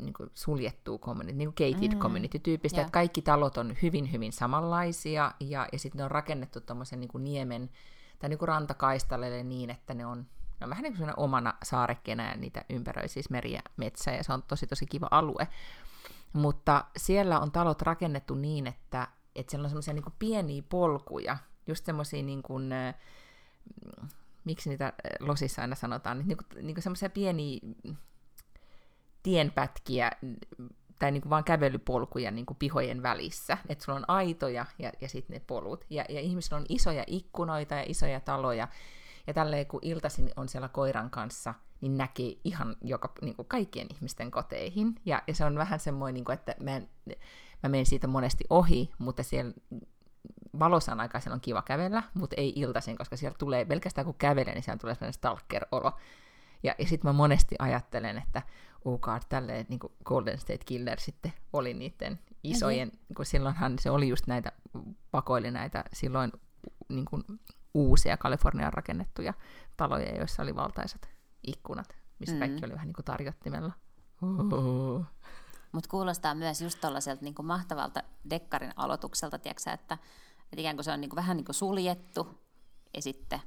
niin kuin suljettua community, niin kuin gated mm, community-tyyppistä, yeah. että kaikki talot on hyvin, hyvin samanlaisia, ja, ja sitten ne on rakennettu tuommoisen niin kuin niemen tai niin kuin rantakaistaleille niin, että ne on ne on vähän niin kuin omana saarekkeena ja niitä ympäröi siis meri ja metsä ja se on tosi tosi kiva alue. Mutta siellä on talot rakennettu niin, että, että siellä on semmoisia niin pieniä polkuja, just semmoisia niin kuin, miksi niitä losissa aina sanotaan, niin, kuin, niin kuin semmoisia pieniä tienpätkiä tai niin kuin vaan kävelypolkuja niin kuin pihojen välissä. Että sulla on aitoja ja, ja sitten ne polut. Ja, ja ihmisillä on isoja ikkunoita ja isoja taloja. Ja tälleen kun iltaisin on siellä koiran kanssa, niin näkee ihan joka, niin kuin kaikkien ihmisten koteihin. Ja, ja se on vähän semmoinen, niin kuin, että mä, en, mä menen siitä monesti ohi, mutta siellä valosan aikaa siellä on kiva kävellä, mutta ei iltaisin, koska siellä tulee, pelkästään kun kävelee, niin siellä tulee sellainen stalker-olo. Ja, ja sitten mä monesti ajattelen, että oh God, tälleen niin kuin Golden State Killer sitten oli niiden isojen, mm-hmm. kun silloinhan se oli just näitä, pakoili näitä silloin niin kuin uusia Kalifornian rakennettuja taloja, joissa oli valtaisat ikkunat, missä mm. kaikki oli vähän niin kuin tarjottimella. Mutta kuulostaa myös just tuollaiselta niin mahtavalta dekkarin aloitukselta, tiiäksä, että, että ikään kuin se on niin kuin vähän niin kuin suljettu ja sitten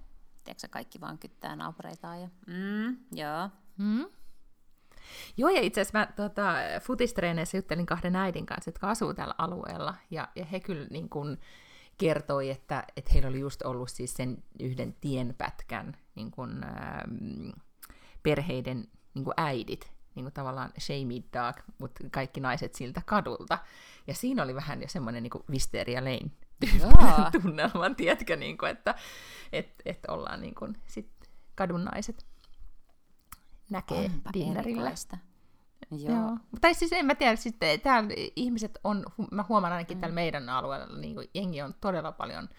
tiiäksä, kaikki vaan kyttää naapureitaan. Ja, mm, joo. Mm. Joo, ja itse asiassa mä tota, futistreeneissä juttelin kahden äidin kanssa, jotka asuu tällä alueella, ja, ja he kyllä niin kuin, kertoi, että, että heillä oli just ollut siis sen yhden tienpätkän niin kuin, ähm, perheiden niin kuin äidit, niin kuin tavallaan Shamey Dog, mutta kaikki naiset siltä kadulta. Ja siinä oli vähän jo semmoinen niin Wisteria Lane tunnelman, tiedätkö, niin kuin, että et, et ollaan niin kuin, sit kadun naiset näkee Onpa dinnerillä. Joo. Joo. Tai siis en mä tiedä, sitten täällä ihmiset on, mä huomaan ainakin mm. täällä meidän alueella, niin kuin jengi on todella paljon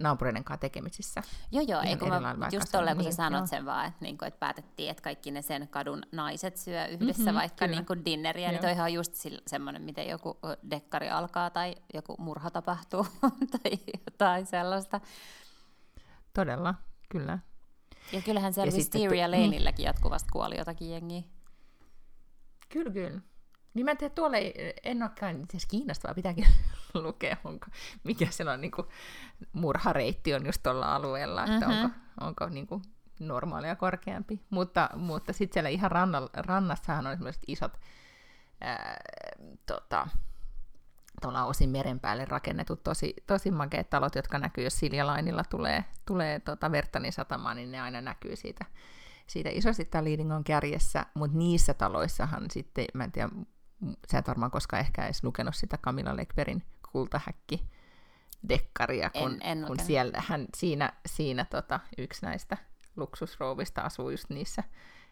naapureiden kanssa tekemisissä. Joo, joo, eikö mä just tolleen, kun niin, sä sanot joo. sen vaan, että, niin kuin, että päätettiin, että kaikki ne sen kadun naiset syö yhdessä mm-hmm, vaikka niin kuin dinneriä, niin toihan on just semmoinen, miten joku dekkari alkaa tai joku murha tapahtuu tai jotain sellaista. Todella, kyllä. Ja kyllähän siellä Wisteria tu- Laneilläkin jatkuvasti kuoli jotakin jengiä. Kyllä, kyllä. Niin mä en tiedä, tuolla ei, en olekaan itse asiassa kiinnostavaa, pitääkin lukea, onko, mikä siellä on niin kuin, murhareitti on just tuolla alueella, että Mhm. onko, onko niin kuin, normaalia korkeampi. Mutta, mutta sitten siellä ihan rannalla, rannassahan on sellaiset isot ää, tota, tuolla osin meren päälle rakennetut tosi, tosi makeat talot, jotka näkyy, jos Siljalainilla tulee, tulee tota Vertanin satamaan, niin ne aina näkyy siitä, siitä isosti Liidingon kärjessä, mutta niissä taloissahan sitten, mä en tiedä, sä et varmaan koskaan ehkä edes lukenut sitä Camilla Lekberin kultahäkki dekkaria, kun, En- en kun siellä, hän, siinä, siinä tota, yksi näistä luksusrouvista asuu just niissä,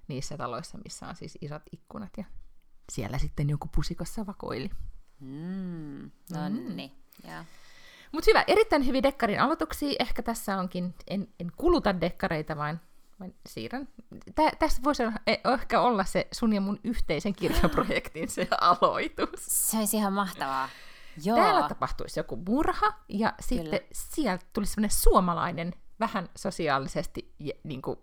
niissä taloissa, missä on siis isot ikkunat ja siellä sitten joku pusikossa vakoili. Mm, no Mm. niin, joo. Mutta hyvä, erittäin hyviä dekkarin aloituksia. Ehkä tässä onkin, en, en kuluta dekkareita, vaan, vaan siirrän. Tä, tässä voisi olla, eh, ehkä olla se sun ja mun yhteisen kirjaprojektin se aloitus. Se olisi ihan mahtavaa. Joo. Täällä tapahtuisi joku murha, ja sitten sieltä tulisi semmoinen suomalainen, vähän sosiaalisesti niin kuin,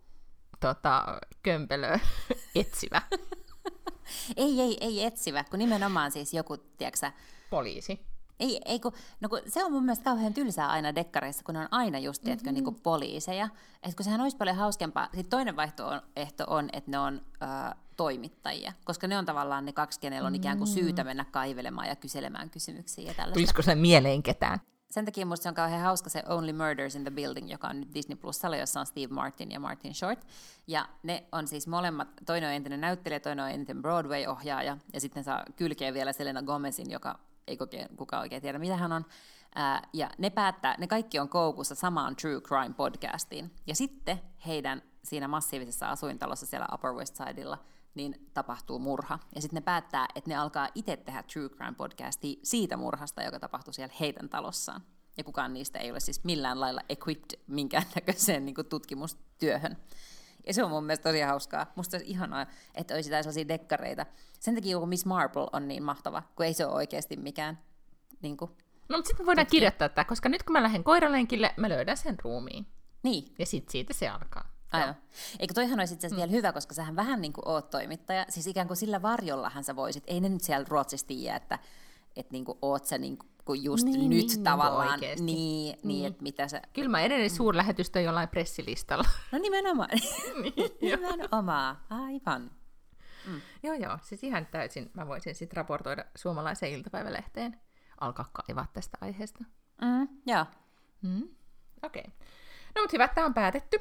tota, kömpelö etsivä Ei, ei, ei etsivä, kun nimenomaan siis joku, tiedätkö poliisi. Ei, ei kun, no kun se on mun mielestä kauhean tylsää aina dekkareissa, kun ne on aina just, tiedätkö, Mm-hmm. niin kuin poliiseja. Että kun sehän olisi paljon hauskempaa. Sitten toinen vaihtoehto on, että ne on ö, toimittajia, koska ne on tavallaan ne kaksi, kenellä on ikään kuin Mm. syytä mennä kaivelemaan ja kyselemään kysymyksiä ja tällaista. Tulisiko se mieleen ketään? Sen takia musta se on kauhean hauska se Only Murders in the Building, joka on nyt Disney Plusalla, jossa on Steve Martin ja Martin Short. Ja ne on siis molemmat, toinen on entinen näyttelijä, toinen on entinen Broadway-ohjaaja, ja sitten saa kylkeä vielä Selena Gomezin, joka ei oikein, kukaan oikein tiedä, mitä hän on. Ää, ja ne päättää, ne kaikki on koukussa samaan True Crime podcastiin. Ja sitten heidän siinä massiivisessa asuintalossa siellä Upper West Sidella, niin tapahtuu murha. Ja sitten ne päättää, että ne alkaa itse tehdä True Crime podcastia siitä murhasta, joka tapahtui siellä heidän talossaan. Ja kukaan niistä ei ole siis millään lailla equipped minkäännäköiseen niin tutkimustyöhön. Ja se on mun mielestä tosi hauskaa. Musta olisi ihanaa, että olisi jotain sellaisia dekkareita. Sen takia joku Miss Marple on niin mahtava, kun ei se ole oikeasti mikään niin kuin, No, mutta sitten me voidaan kirjoittaa tämä, koska nyt kun mä lähden koiralenkille, mä löydän sen ruumiin. niin, Ja sitten siitä se alkaa. Aivan. Eikö toihan olisi itse asiassa vielä hyvä, koska sähän vähän niin kuin oot toimittaja, siis ikään kuin sillä varjollahan sä voisit, ei ne nyt siellä Ruotsissa tiedä, että, että niin kuin oot sä niin kuin just Niin, nyt niin, niin tavallaan, oikeesti. niin, niin, että mitä sä, Kyllä mä edelleen suurlähetystö jollain pressilistalla. no nimenomaan, nimenomaan, aivan. joo, joo. Siis ihan täysin mä voisin sitten raportoida suomalaiseen iltapäivälehteen. Alkaa kaivaa tästä aiheesta. Mm, joo, Mm. Okei. Okay. No mutta hyvä, tämä on päätetty.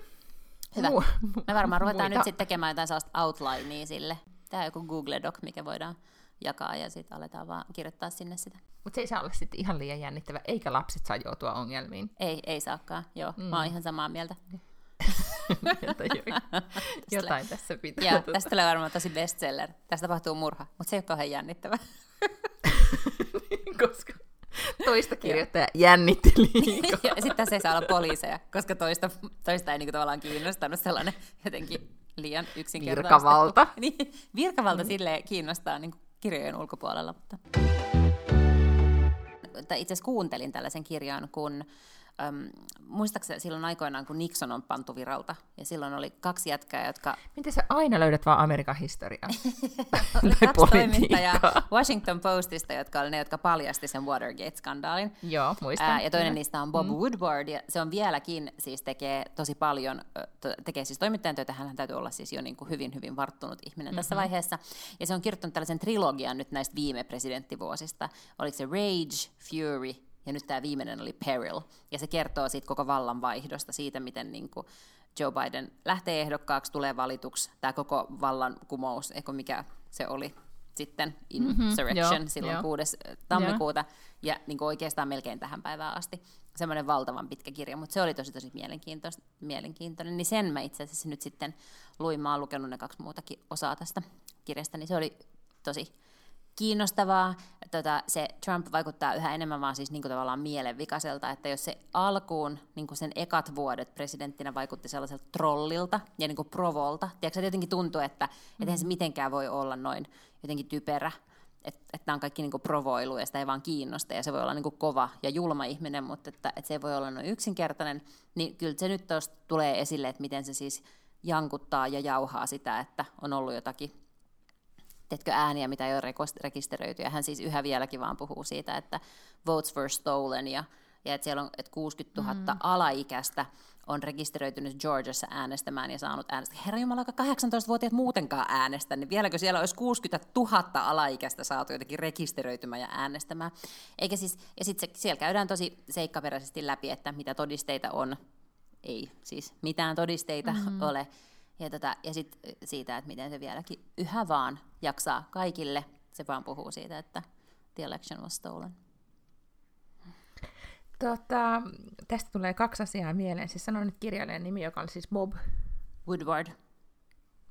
Hyvä. Mu- me varmaan ruvetaan muita- nyt sitten tekemään jotain sellaista outlinea sille. Tämä on joku Google Doc, mikä voidaan jakaa ja sitten aletaan vaan kirjoittaa sinne sitä. Mutta se ei saa olla sitten ihan liian jännittävä, eikä lapset saa joutua ongelmiin. Ei, ei saakaan, joo, mm. mä oon ihan samaa mieltä. Jotain, tässä pitää. Tota- tästä tulee varmaan tosi bestseller. Tästä tapahtuu murha, mutta se ei ole kauhean jännittävä. koska toista kirjoittaja jännitti liikaa. ja sitten tässä ei saa olla poliiseja, koska toista, toista ei niinku tavallaan kiinnostanut sellainen jotenkin liian yksinkertaisesti. Virkavalta. niin, virkavalta mm. silleen kiinnostaa niinku kirjojen ulkopuolella. Mutta... Itse asiassa kuuntelin tällaisen kirjan, kun äm, muistaakseni silloin aikoinaan, kun Nixon on pantu viralta, ja silloin oli kaksi jätkää, jotka Miten sä aina löydät vaan Amerikan historiaa? oli kaksi toimittajaa. Washington Postista, jotka oli ne, jotka paljasti sen Watergate-skandaalin. Joo, muistan. Ää, ja toinen Kyllä. niistä on Bob mm. Woodward, ja se on vieläkin, siis tekee tosi paljon, tekee siis toimittajan töitä, hän täytyy olla siis jo niin kuin hyvin, hyvin varttunut ihminen mm-hmm. tässä vaiheessa. Ja se on kirjoittanut tällaisen trilogian nyt näistä viime presidenttivuosista. Oliko se Rage, Fury, ja nyt tämä viimeinen oli Peril. Ja se kertoo siitä koko vallanvaihdosta, siitä miten niin kuin Joe Biden lähtee ehdokkaaksi, tulee valituksi, tämä koko vallankumous, eikö mikä se oli sitten, insurrection, joo, silloin joo. 6. tammikuuta, ja niin kuin oikeastaan melkein tähän päivään asti. Semmoinen valtavan pitkä kirja, mutta se oli tosi tosi mielenkiintoinen. Niin sen mä itse asiassa nyt sitten luin, mä oon lukenut ne kaksi muutakin osaa tästä kirjasta, niin se oli tosi kiinnostavaa. Tota, se Trump vaikuttaa yhä enemmän vaan siis niin kuin tavallaan mielenvikaiselta, että jos se alkuun niin kuin sen ekat vuodet presidenttinä vaikutti sellaiselta trollilta ja niin kuin provolta, tiedätkö, että jotenkin tuntuu, että mm-hmm. eihän se mitenkään voi olla noin jotenkin typerä, että et tämä on kaikki niinku provoilu ja sitä ei vaan kiinnosta ja se voi olla niinku kova ja julma ihminen, mutta että, et se ei voi olla noin yksinkertainen, niin kyllä se nyt tuosta tulee esille, että miten se siis jankuttaa ja jauhaa sitä, että on ollut jotakin teetkö ääniä, mitä ei ole rekisteröity. Ja hän siis yhä vieläkin vaan puhuu siitä, että votes were stolen ja, ja että siellä on että 60 000 mm. alaikäistä on rekisteröitynyt Georgiassa äänestämään ja saanut äänestä. Herra Jumala, 18-vuotiaat muutenkaan äänestä, niin vieläkö siellä olisi 60 000 alaikäistä saatu jotenkin rekisteröitymään ja äänestämään. Eikä siis, ja sitten siellä käydään tosi seikkaperäisesti läpi, että mitä todisteita on. Ei siis mitään todisteita mm-hmm. ole. Ja, tota, ja sitten siitä, että miten se vieläkin yhä vaan jaksaa kaikille. Se vaan puhuu siitä, että the election was stolen. Tota, tästä tulee kaksi asiaa mieleen. Siis sanon nyt kirjailijan nimi, joka oli siis Bob. Woodward.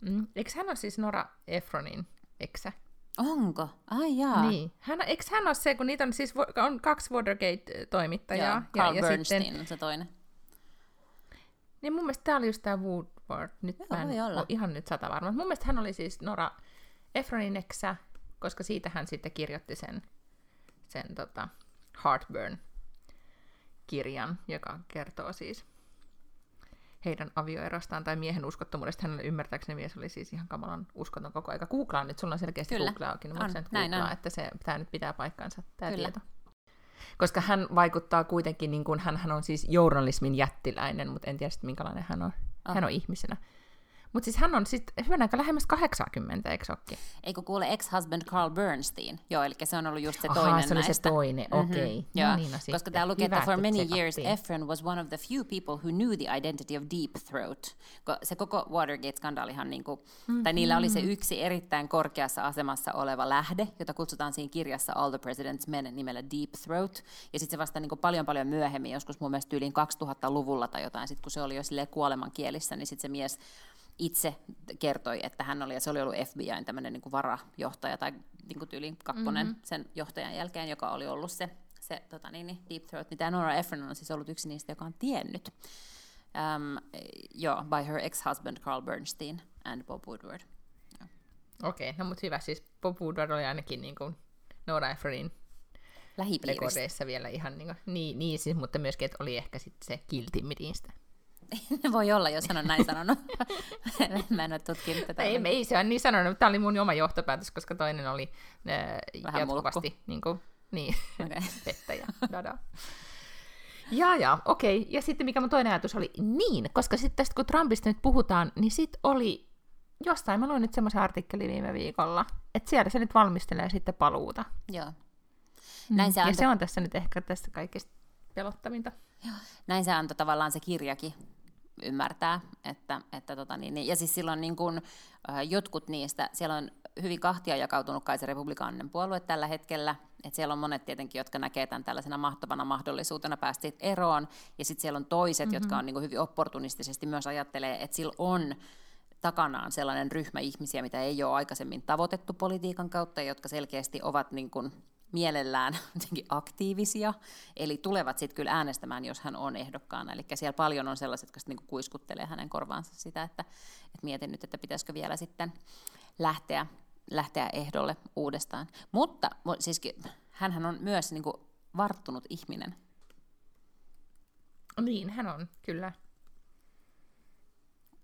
Mm. Eikö hän ole siis Nora Efronin eksä? Onko? Ai jaa. Niin. Hän, eikö hän ole se, kun niitä on siis on kaksi Watergate-toimittajaa. Joo, Carl ja, Bernstein sitten, on se toinen. Niin mun mielestä tämä oli just tämä Woodward. Nyt Joo, mä en ole ihan nyt sata varma. Mun mielestä hän oli siis Nora Efronin eksä, koska siitä hän sitten kirjoitti sen, sen tota, Heartburn kirjan, joka kertoo siis heidän avioerostaan tai miehen uskottomuudesta. Hänelle ymmärtääkseni mies oli siis ihan kamalan uskoton koko aika. Googlaan nyt, sulla on selkeästi Kyllä. Google auki, niin on. Sen Näin on. että se, tämä nyt pitää paikkansa, tämä Kyllä. tieto. Koska hän vaikuttaa kuitenkin, niin kuin, hän on siis journalismin jättiläinen, mutta en tiedä minkälainen hän on. Hän on ihmisenä. Mutta siis hän on sitten hyvän aika lähemmäs 80, eikö sokki? Eikö kuule ex-husband Carl Bernstein? Joo, eli se on ollut just se Aha, toinen se oli näistä. se toinen, mm-hmm. okei. Okay. No niin, no Koska tämä lukee, että for many years Efron was one of the few people who knew the identity of Deep Throat. Se koko Watergate-skandaalihan, niinku, mm-hmm. tai niillä oli se yksi erittäin korkeassa asemassa oleva lähde, jota kutsutaan siinä kirjassa All the President's Men nimellä Deep Throat. Ja sitten se vasta niinku paljon paljon myöhemmin, joskus mun mielestä yliin 2000-luvulla tai jotain, sit kun se oli jo kuolemankielissä, niin sitten se mies itse kertoi, että hän oli, ja se oli ollut FBIn tämmöinen niin kuin varajohtaja tai niin kuin tyyliin kakkonen mm-hmm. sen johtajan jälkeen, joka oli ollut se, se tota niin, niin Deep Throat. Niin tämä Nora Ephron on siis ollut yksi niistä, joka on tiennyt. Um, joo, by her ex-husband Carl Bernstein and Bob Woodward. Okei, okay, no mutta hyvä. Siis Bob Woodward oli ainakin niin kuin Nora Ephronin rekordeissa vielä ihan niin, kuin, niin, niin siis, mutta myöskin, että oli ehkä sitten se kiltimmin niistä. Voi olla, jos hän on näin sanonut. mä en ole tutkinut tätä. Ei, ei se on niin sanonut. Tämä oli mun oma johtopäätös, koska toinen oli äh, Vähän jatkuvasti niin, kuin, niin okay. pettäjä. Dada. Ja, ja, okei. Okay. Ja sitten mikä mun toinen ajatus oli, niin, koska sitten tästä kun Trumpista nyt puhutaan, niin sitten oli, jostain mä luin nyt semmoisen artikkelin viime viikolla, että siellä se nyt valmistelee sitten paluuta. Joo. Mm. Näin se ja se on tässä nyt ehkä tästä kaikista pelottavinta. Joo. Näin se antoi tavallaan se kirjakin ymmärtää. Että, että tota niin, niin, ja siis silloin niin kun, äh, jotkut niistä, siellä on hyvin kahtia jakautunut kai se republikaaninen puolue tällä hetkellä, että siellä on monet tietenkin, jotka näkee tämän tällaisena mahtavana mahdollisuutena päästä eroon, ja sitten siellä on toiset, mm-hmm. jotka on niin hyvin opportunistisesti myös ajattelee, että sillä on takanaan sellainen ryhmä ihmisiä, mitä ei ole aikaisemmin tavoitettu politiikan kautta, jotka selkeästi ovat niin kuin mielellään aktiivisia, eli tulevat sitten kyllä äänestämään, jos hän on ehdokkaana. Eli siellä paljon on sellaiset, jotka niinku kuiskuttelee hänen korvaansa sitä, että, että mietin nyt, että pitäisikö vielä sitten lähteä, lähteä ehdolle uudestaan. Mutta siis hän on myös niin kuin varttunut ihminen. Niin, hän on, kyllä.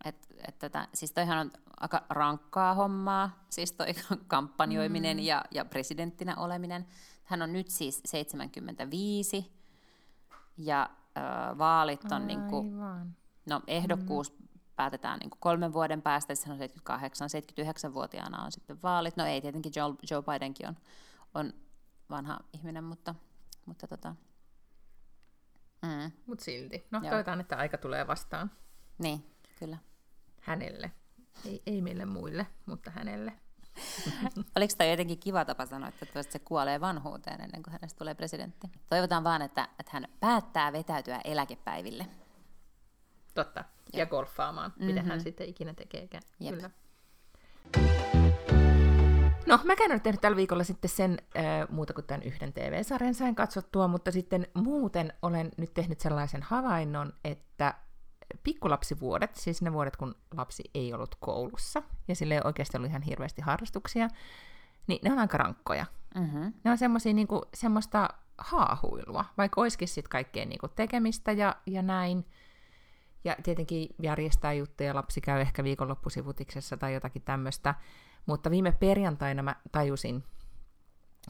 Et, et tätä, siis toihan on aika rankkaa hommaa, siis toi kampanjoiminen mm. ja, ja presidenttinä oleminen. Hän on nyt siis 75 ja äh, vaalit on Aivan. niin kuin, no ehdokkuus mm. päätetään niin kuin kolmen vuoden päästä, hän on 78, 79-vuotiaana on sitten vaalit. No ei, tietenkin Joe, Joe Bidenkin on, on vanha ihminen, mutta, mutta tota, mm. Mut silti. No toivotaan, että aika tulee vastaan. Niin, kyllä hänelle. Ei, ei meille muille, mutta hänelle. Oliko tämä jotenkin kiva tapa sanoa, että se kuolee vanhuuteen ennen kuin hänestä tulee presidentti? Toivotaan vaan, että, että hän päättää vetäytyä eläkepäiville. Totta. Ja, ja golfaamaan, mm-hmm. mitä hän mhm. sitten ikinä tekeekään. Jep. Kyllä. No, mä en ole tehnyt tällä viikolla sitten sen äh, muuta kuin tämän yhden TV-sarjan sain katsottua, mutta sitten muuten olen nyt tehnyt sellaisen havainnon, että pikkulapsivuodet, siis ne vuodet, kun lapsi ei ollut koulussa, ja sille ei oikeasti ollut ihan hirveästi harrastuksia, niin ne on aika rankkoja. Mm-hmm. Ne on semmosia, niinku, semmoista haahuilua, vaikka olisikin sitten kaikkea niinku tekemistä ja, ja näin, Ja tietenkin järjestää juttuja, lapsi käy ehkä viikonloppusivutiksessa tai jotakin tämmöistä. Mutta viime perjantaina mä tajusin,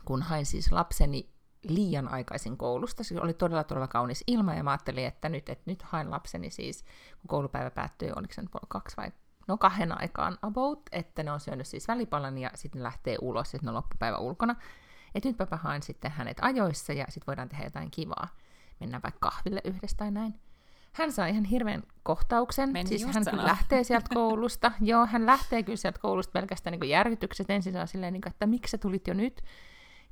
kun hain siis lapseni liian aikaisin koulusta. Se oli todella, todella kaunis ilma, ja mä ajattelin, että nyt, että nyt hain lapseni siis, kun koulupäivä päättyi, oliko se nyt kaksi vai no kahden aikaan about, että ne on syönyt siis välipalan ja sitten lähtee ulos, että ne on loppupäivä ulkona. Että nyt mä haen sitten hänet ajoissa ja sitten voidaan tehdä jotain kivaa. Mennään vaikka kahville yhdessä tai näin. Hän saa ihan hirveän kohtauksen. Menin siis hän kyllä lähtee sieltä koulusta. Joo, hän lähtee kyllä sieltä koulusta pelkästään niin järkytykset. Ensin saa silleen, niin kuin, että miksi sä tulit jo nyt?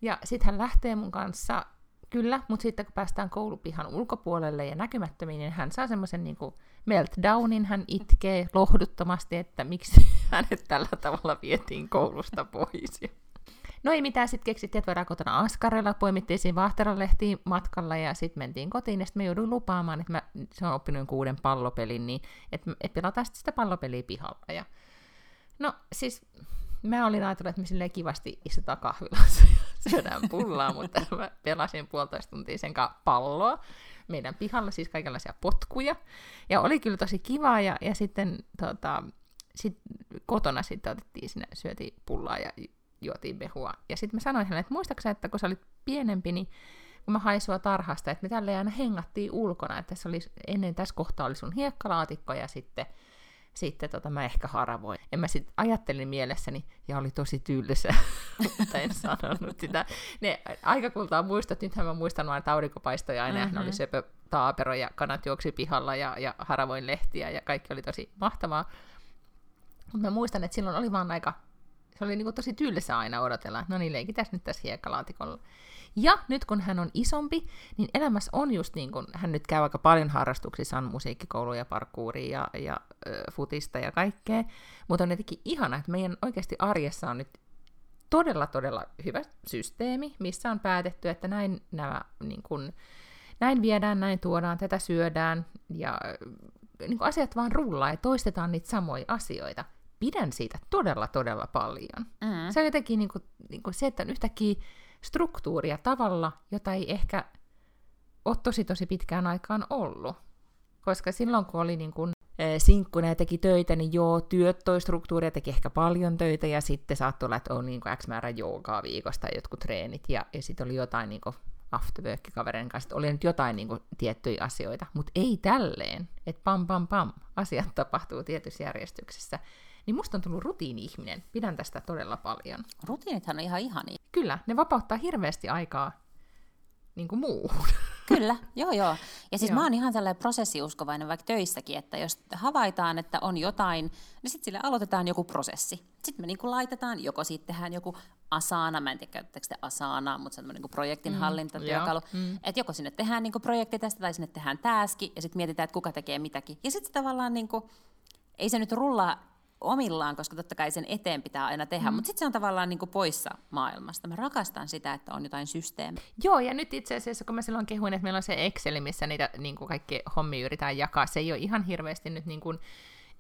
Ja sitten hän lähtee mun kanssa, kyllä, mutta sitten kun päästään koulupihan ulkopuolelle ja näkymättömiin, niin hän saa semmoisen niin meltdownin, hän itkee lohduttomasti, että miksi hänet tällä tavalla vietiin koulusta pois. No ei mitään, sitten keksittiin, että voidaan kotona askarella, poimittiin siinä vaahteralehtiin matkalla ja sitten mentiin kotiin ja sitten mä jouduin lupaamaan, että mä, se on oppinut jonkun uuden pallopelin, niin että, että pelataan sitten sitä pallopeliä pihalla. Ja, no siis mä olin ajatellut, että me silleen kivasti istutaan kahvilassa ja syödään pullaa, mutta mä pelasin puolitoista tuntia sen kanssa palloa meidän pihalla, siis kaikenlaisia potkuja. Ja oli kyllä tosi kiva ja, ja sitten tota, sit kotona sitten otettiin sinne, syötiin pullaa ja juotiin behua. Ja sitten mä sanoin hänelle, että muistaaksä, että kun sä olit pienempi, niin kun mä hain sua tarhasta, että me tälleen aina hengattiin ulkona, että tässä oli, ennen tässä kohtaa oli sun hiekkalaatikko ja sitten sitten tota, mä ehkä haravoin. En mä sitten ajattelin mielessäni, ja oli tosi tylsä, mutta en sanonut sitä. Ne aika kultaa muistot, nythän mä muistan vaan, että aurinko paistoi aina, mm-hmm. ja oli söpö taapero, ja kanat juoksi pihalla, ja, ja haravoin lehtiä, ja kaikki oli tosi mahtavaa. Mutta mä muistan, että silloin oli vaan aika, se oli niinku tosi tylsä aina odotella, no niin, leikitään nyt tässä hiekkalaatikolla. Ja nyt kun hän on isompi, niin elämässä on just niin kuin, hän nyt käy aika paljon harrastuksissa, on musiikkikouluja, parkouria ja, ja ö, futista ja kaikkea, mutta on jotenkin ihana, että meidän oikeasti arjessa on nyt todella, todella hyvä systeemi, missä on päätetty, että näin nämä niin kuin, näin viedään, näin tuodaan, tätä syödään, ja niin kuin asiat vaan rullaa ja toistetaan niitä samoja asioita. Pidän siitä todella, todella paljon. Mm. Se on jotenkin niin kuin, niin kuin se, että on yhtäkkiä struktuuria tavalla, jota ei ehkä ole tosi tosi pitkään aikaan ollut. Koska silloin kun oli niin kuin sinkkuna ja teki töitä, niin joo, työt toi struktuuria, teki ehkä paljon töitä, ja sitten saattoi olla, että on niin kuin X määrä joogaa viikosta jotkut treenit, ja, ja sitten oli jotain niin afterwork-kavereiden kanssa, oli nyt jotain niin kuin, tiettyjä asioita, mutta ei tälleen, että pam pam pam, asiat tapahtuu tietyssä järjestyksessä. Niin musta on tullut rutiini-ihminen, pidän tästä todella paljon. Rutiinithan on ihan ihania. Kyllä, ne vapauttaa hirveästi aikaa niin kuin muuhun. Kyllä, joo joo. Ja siis Joo. mä oon ihan sellainen prosessiuskovainen vaikka töissäkin, että jos havaitaan, että on jotain, niin sitten sille aloitetaan joku prosessi. Sitten me niinku laitetaan, joko sitten tehdään joku asana, mä en tiedä käytettekö te asana, mutta se on niinku projektin mm, hallintatyökalu. joo, Että joko sinne tehdään niinku projekti tästä tai sinne tehdään täski ja sitten mietitään, että kuka tekee mitäkin. Ja sitten tavallaan niinku, ei se nyt rullaa omillaan, koska totta kai sen eteen pitää aina tehdä, mm. mutta sitten se on tavallaan niinku poissa maailmasta. Mä rakastan sitä, että on jotain systeemiä. Joo, ja nyt itse asiassa, kun mä silloin kehuin, että meillä on se Excel, missä niitä niin kuin kaikki hommia yritetään jakaa, se ei ole ihan hirveästi nyt niin kuin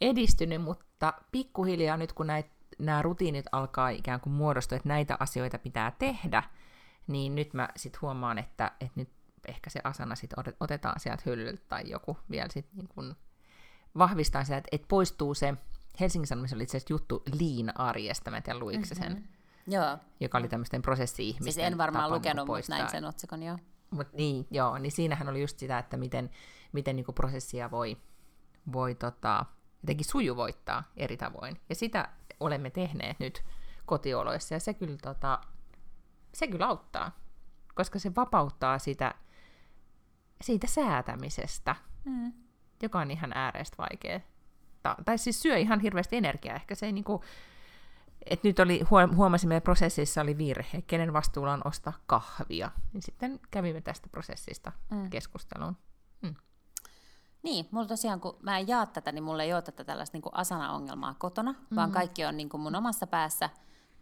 edistynyt, mutta pikkuhiljaa nyt kun näit, nämä rutiinit alkaa ikään kuin muodostua, että näitä asioita pitää tehdä, niin nyt mä sitten huomaan, että, että nyt ehkä se asana sit otet- otetaan sieltä hyllyltä tai joku vielä sitten niin kuin vahvistaa sitä, että, että poistuu se, Helsingin Sanomissa oli itse asiassa juttu Lean-arjesta, mä en tiedä mm-hmm. sen, Joo. joka oli tämmöisten prosessi-ihmisten Siis en varmaan lukenut, niinku mutta näin poistaa sen otsikon, joo. Mut niin, joo, niin siinähän oli just sitä, että miten, miten niinku prosessia voi, voi tota, jotenkin sujuvoittaa eri tavoin. Ja sitä olemme tehneet nyt kotioloissa, ja se kyllä, tota, se kyllä auttaa, koska se vapauttaa sitä, siitä säätämisestä, Mm. joka on ihan ääreistä vaikea. Ta- tai siis syö ihan hirveästi energiaa. Ehkä se ei niinku, et nyt oli, huom- huomasimme, että prosessissa oli virhe, kenen vastuulla on ostaa kahvia. Niin sitten kävimme tästä prosessista Mm. mm. keskusteluun. Niin, mulla tosiaan, kun mä en jaa tätä, niin mulla ei ole tätä tällaista niin asana-ongelmaa kotona, mm-hmm. vaan kaikki on niin kuin mun omassa päässä,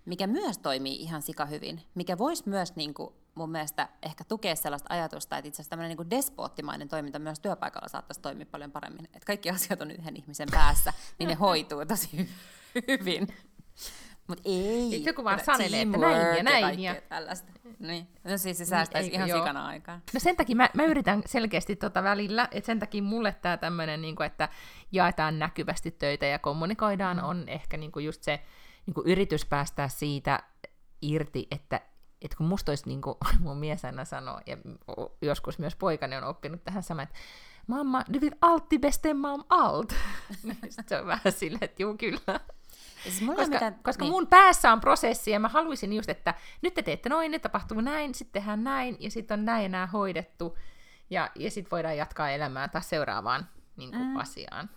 mikä myös toimii ihan sika hyvin, mikä voisi myös niin kuin, mun mielestä ehkä tukea sellaista ajatusta, että itse asiassa tämmöinen niin despoottimainen toiminta myös työpaikalla saattaisi toimia paljon paremmin. Että kaikki asiat on yhden ihmisen päässä, niin ne hoituu tosi hy- hyvin. Mut ei. Joku vaan sanelee, että näin ja näin kaikkea ja- tällaista. Niin. No siis se säästäisi eikö ihan joo? sikana aikaa. No sen takia mä, mä yritän selkeästi tota välillä, että sen takia mulle tämä tämmöinen, niin että jaetaan näkyvästi töitä ja kommunikoidaan, Mm. on ehkä niin kuin just se niin kuin yritys päästää siitä irti, että että kun musta olisi, niin kuin mun mies aina sanoo, ja joskus myös poikani on oppinut tähän samaan, että mamma, du vill alltid bestämma om allt. Se on vähän silleen, että juu, kyllä. Siis Koska, mitään, koska niin. mun päässä on prosessi, ja mä haluaisin just, että nyt te teette noin, nyt tapahtuu näin, sitten tehdään näin, ja sitten on näin ja nämä hoidettu, ja, ja sitten voidaan jatkaa elämää taas seuraavaan niin kuin, mm. asiaan.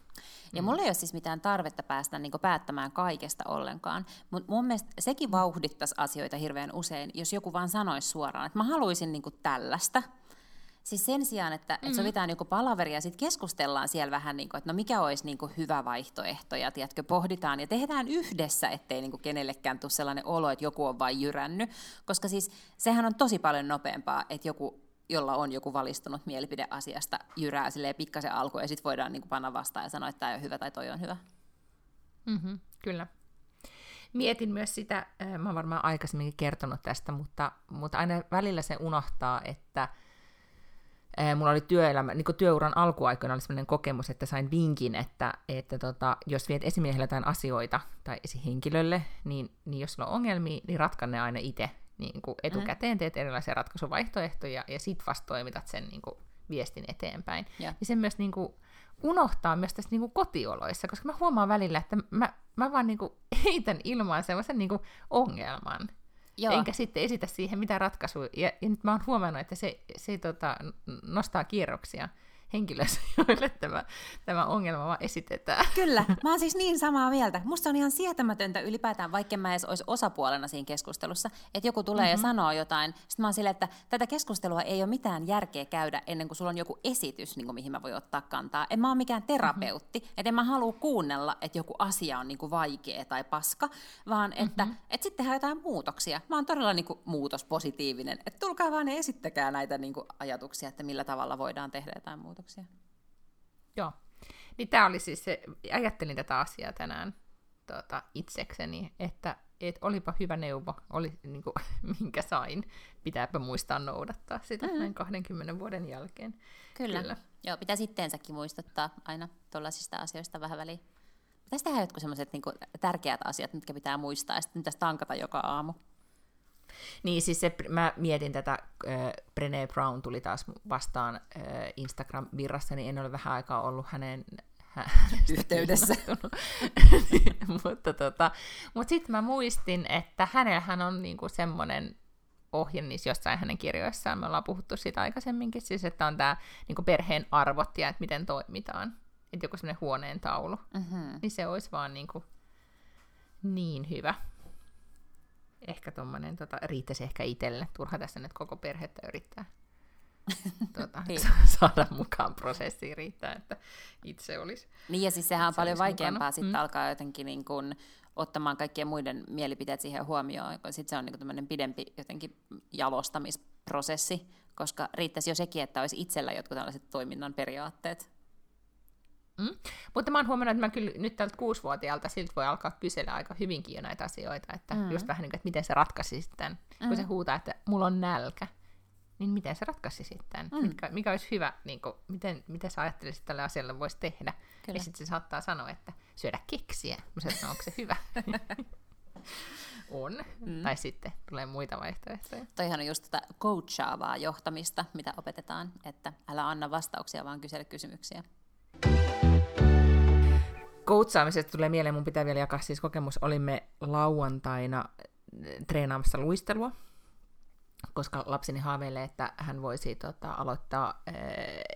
Ja mulla ei ole siis mitään tarvetta päästä niin päättämään kaikesta ollenkaan, mutta mun mielestä sekin vauhdittaisi asioita hirveän usein, jos joku vaan sanoisi suoraan, että mä haluaisin niin tällaista. Siis sen sijaan, että, mm. että sovitaan joku palaveri ja sitten keskustellaan siellä vähän, niin kuin, että no mikä olisi niin kuin hyvä vaihtoehto ja tiedätkö, pohditaan ja tehdään yhdessä, ettei niin kuin kenellekään tule sellainen olo, että joku on vain jyrännyt. Koska siis sehän on tosi paljon nopeampaa, että joku jolla on joku valistunut mielipide asiasta, jyrää silleen pikkasen alkuun ja sitten voidaan niin kuin panna vastaan ja sanoa, että tämä on hyvä tai toi on hyvä. Mm-hmm, kyllä. Mietin myös sitä, äh, mä oon varmaan aikaisemminkin kertonut tästä, mutta, mutta aina välillä se unohtaa, että äh, mulla oli työelämä, niin työuran alkuaikoina oli sellainen kokemus, että sain vinkin, että, että tota, jos viet esimiehelle jotain asioita tai esihenkilölle, niin, niin jos sulla on ongelmia, niin ratka ne aina itse niin kuin etukäteen, teet erilaisia ratkaisuvaihtoehtoja ja sit vasta toimitat sen niin kuin viestin eteenpäin. Ja. Ja sen myös niin kuin, unohtaa myös tässä niin kuin kotioloissa, koska mä huomaan välillä, että mä, mä vaan niin kuin, heitän ilmaan semmoisen niin kuin, ongelman. Joo. Enkä sitten esitä siihen mitään ratkaisua. Ja, ja nyt mä oon huomannut, että se, se tota, nostaa kierroksia henkilöissä, joille tämä, tämä ongelma vaan esitetään. Kyllä, mä oon siis niin samaa mieltä. Musta on ihan sietämätöntä ylipäätään, vaikka mä edes olisi osapuolena siinä keskustelussa, että joku tulee mm-hmm. ja sanoo jotain. Sitten mä oon silleen, että tätä keskustelua ei ole mitään järkeä käydä ennen kuin sulla on joku esitys, niin kuin mihin mä voin ottaa kantaa. En mä oon mikään terapeutti, mm-hmm. että en mä halua kuunnella, että joku asia on niin kuin vaikea tai paska, vaan että mm-hmm. et sitten tehdään jotain muutoksia. Mä oon todella niin kuin muutospositiivinen. Että tulkaa vaan ja esittäkää näitä niin kuin ajatuksia, että millä tavalla voidaan tehdä jotain muutoksia. Joo. Niin tämä oli siis se, ajattelin tätä asiaa tänään tuota, itsekseni, että et olipa hyvä neuvo, oli niin kuin, minkä sain. Pitääpä muistaa noudattaa sitä mm-hmm. näin 20 vuoden jälkeen. Kyllä. Kyllä. Joo, pitää sitteensäkin muistuttaa aina tuollaisista asioista vähän väliin. Pitäisi tehdä jotkut sellaiset niin tärkeät asiat, mitkä pitää muistaa, ja sitten pitäisi tankata joka aamu. Niin, siis se, mä mietin tätä, äh, Brené Brown tuli taas vastaan äh, Instagram-virrassa, niin en ole vähän aikaa ollut hänen yhteydessä. mutta tota, mut sitten mä muistin, että hänellähän on niinku semmoinen ohje niissä jossain hänen kirjoissaan, me ollaan puhuttu siitä aikaisemminkin, siis että on tämä niinku perheen arvot ja että miten toimitaan. Että joku semmoinen huoneen taulu. Mm-hmm. Niin se olisi vaan niinku niin hyvä. Ehkä tuommoinen, tota, riittäisi ehkä itselle. Turha tässä nyt koko perhettä yrittää tuota, Niin. saada mukaan prosessiin riittää, että itse olisi. Niin ja siis sehän on paljon vaikeampaa sitten Mm. alkaa jotenkin niin kuin ottamaan kaikkien muiden mielipiteet siihen huomioon, kun sitten se on niin tämmöinen pidempi jotenkin jalostamisprosessi, koska riittäisi jo sekin, että olisi itsellä jotkut tällaiset toiminnan periaatteet. Mm. Mutta mä oon huomannut, että mä kyllä nyt tältä kuusivuotiaalta siltä voi alkaa kysellä aika hyvinkin jo näitä asioita, että Mm. mm. just vähän niin kuin, että miten se ratkaisi sitten, mm. kun se huutaa, että mulla on nälkä, niin miten se ratkaisi sitten, Mm. mm. mikä, mikä olisi hyvä, niin kuin, miten, miten sä ajattelisit, että tälle asialle voisi tehdä. Kyllä. Ja sitten se saattaa sanoa, että syödä keksiä. Mä sanoin, että onko se hyvä? on. Mm. Mm. Tai sitten tulee muita vaihtoehtoja. Toihan on just tätä coachaavaa johtamista, mitä opetetaan, että älä anna vastauksia, vaan kysele kysymyksiä. Koutsaamisesta tulee mieleen, mun pitää vielä jakaa siis kokemus. Olimme lauantaina eh, treenaamassa luistelua, koska lapseni haaveilee, että hän voisi tota, aloittaa ää,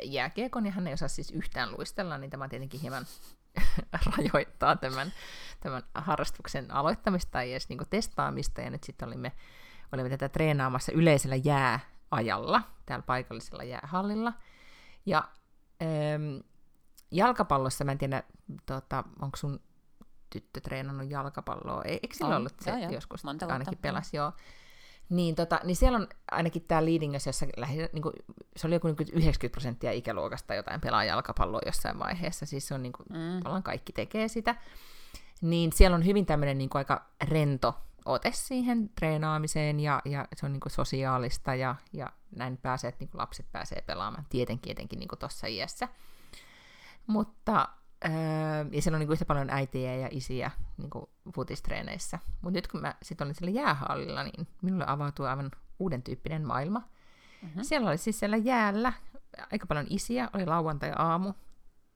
jääkiekon, ja hän ei osaa siis yhtään luistella, niin tämä tietenkin hieman rajoittaa tämän, tämän harrastuksen aloittamista tai edes niinku testaamista, ja nyt sitten olimme, olimme tätä treenaamassa yleisellä jääajalla, täällä paikallisella jäähallilla, ja jalkapallossa, mä en tiedä, tota, onko sun tyttö treenannut jalkapalloa, E- eikö sillä On, ollut se joo, joskus, Monta ainakin vuotta, pelasi, joo. Niin, tota, niin siellä on ainakin tämä Leadingössä, jossa lähinnä, niin kuin, se oli joku niin 90 prosenttia ikäluokasta jotain pelaa jalkapalloa jossain vaiheessa, siis se on niin kuin, Mm. mm. kaikki tekee sitä. niin siellä on hyvin tämmöinen niin aika rento ote siihen treenaamiseen ja, ja se on niin kuin sosiaalista ja, ja näin pääsee, että niin kuin lapset pääsee pelaamaan tietenkin etenkin niin tuossa iässä. Mutta öö, ja siellä on niin yhtä paljon äitiä ja isiä niin futistreeneissä. Mutta nyt kun mä sitten olin siellä jäähallilla, niin minulle avautui aivan uuden tyyppinen maailma. Mm-hmm. Siellä oli siis siellä jäällä aika paljon isiä, oli lauantai-aamu,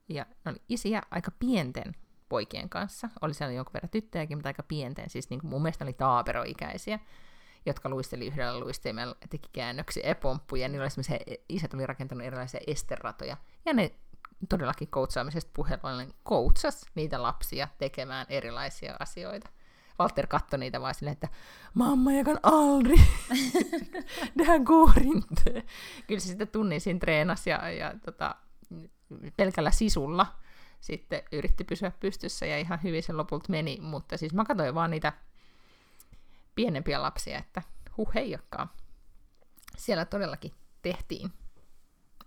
ja ne oli isiä aika pienten poikien kanssa. Oli siellä jonkun verran tyttöjäkin, mutta aika pienten, siis niin kuin mun mielestä oli taaperoikäisiä, jotka luisteli yhdellä luistimella, teki käännöksiä ja pomppuja, niillä oli isät oli rakentanut erilaisia esteratoja, ja ne todellakin koutsaamisesta puheluilla niin koutsas niitä lapsia tekemään erilaisia asioita. Walter katsoi niitä vaan silleen, että mamma, jag kan aldrig, det här går inte. Kyllä se sitten tunnin siinä treenasi ja, ja tota, pelkällä sisulla sitten yritti pysyä pystyssä ja ihan hyvin se lopulta meni, mutta siis mä katsoin vaan niitä pienempiä lapsia, että huh heijakkaa. Siellä todellakin tehtiin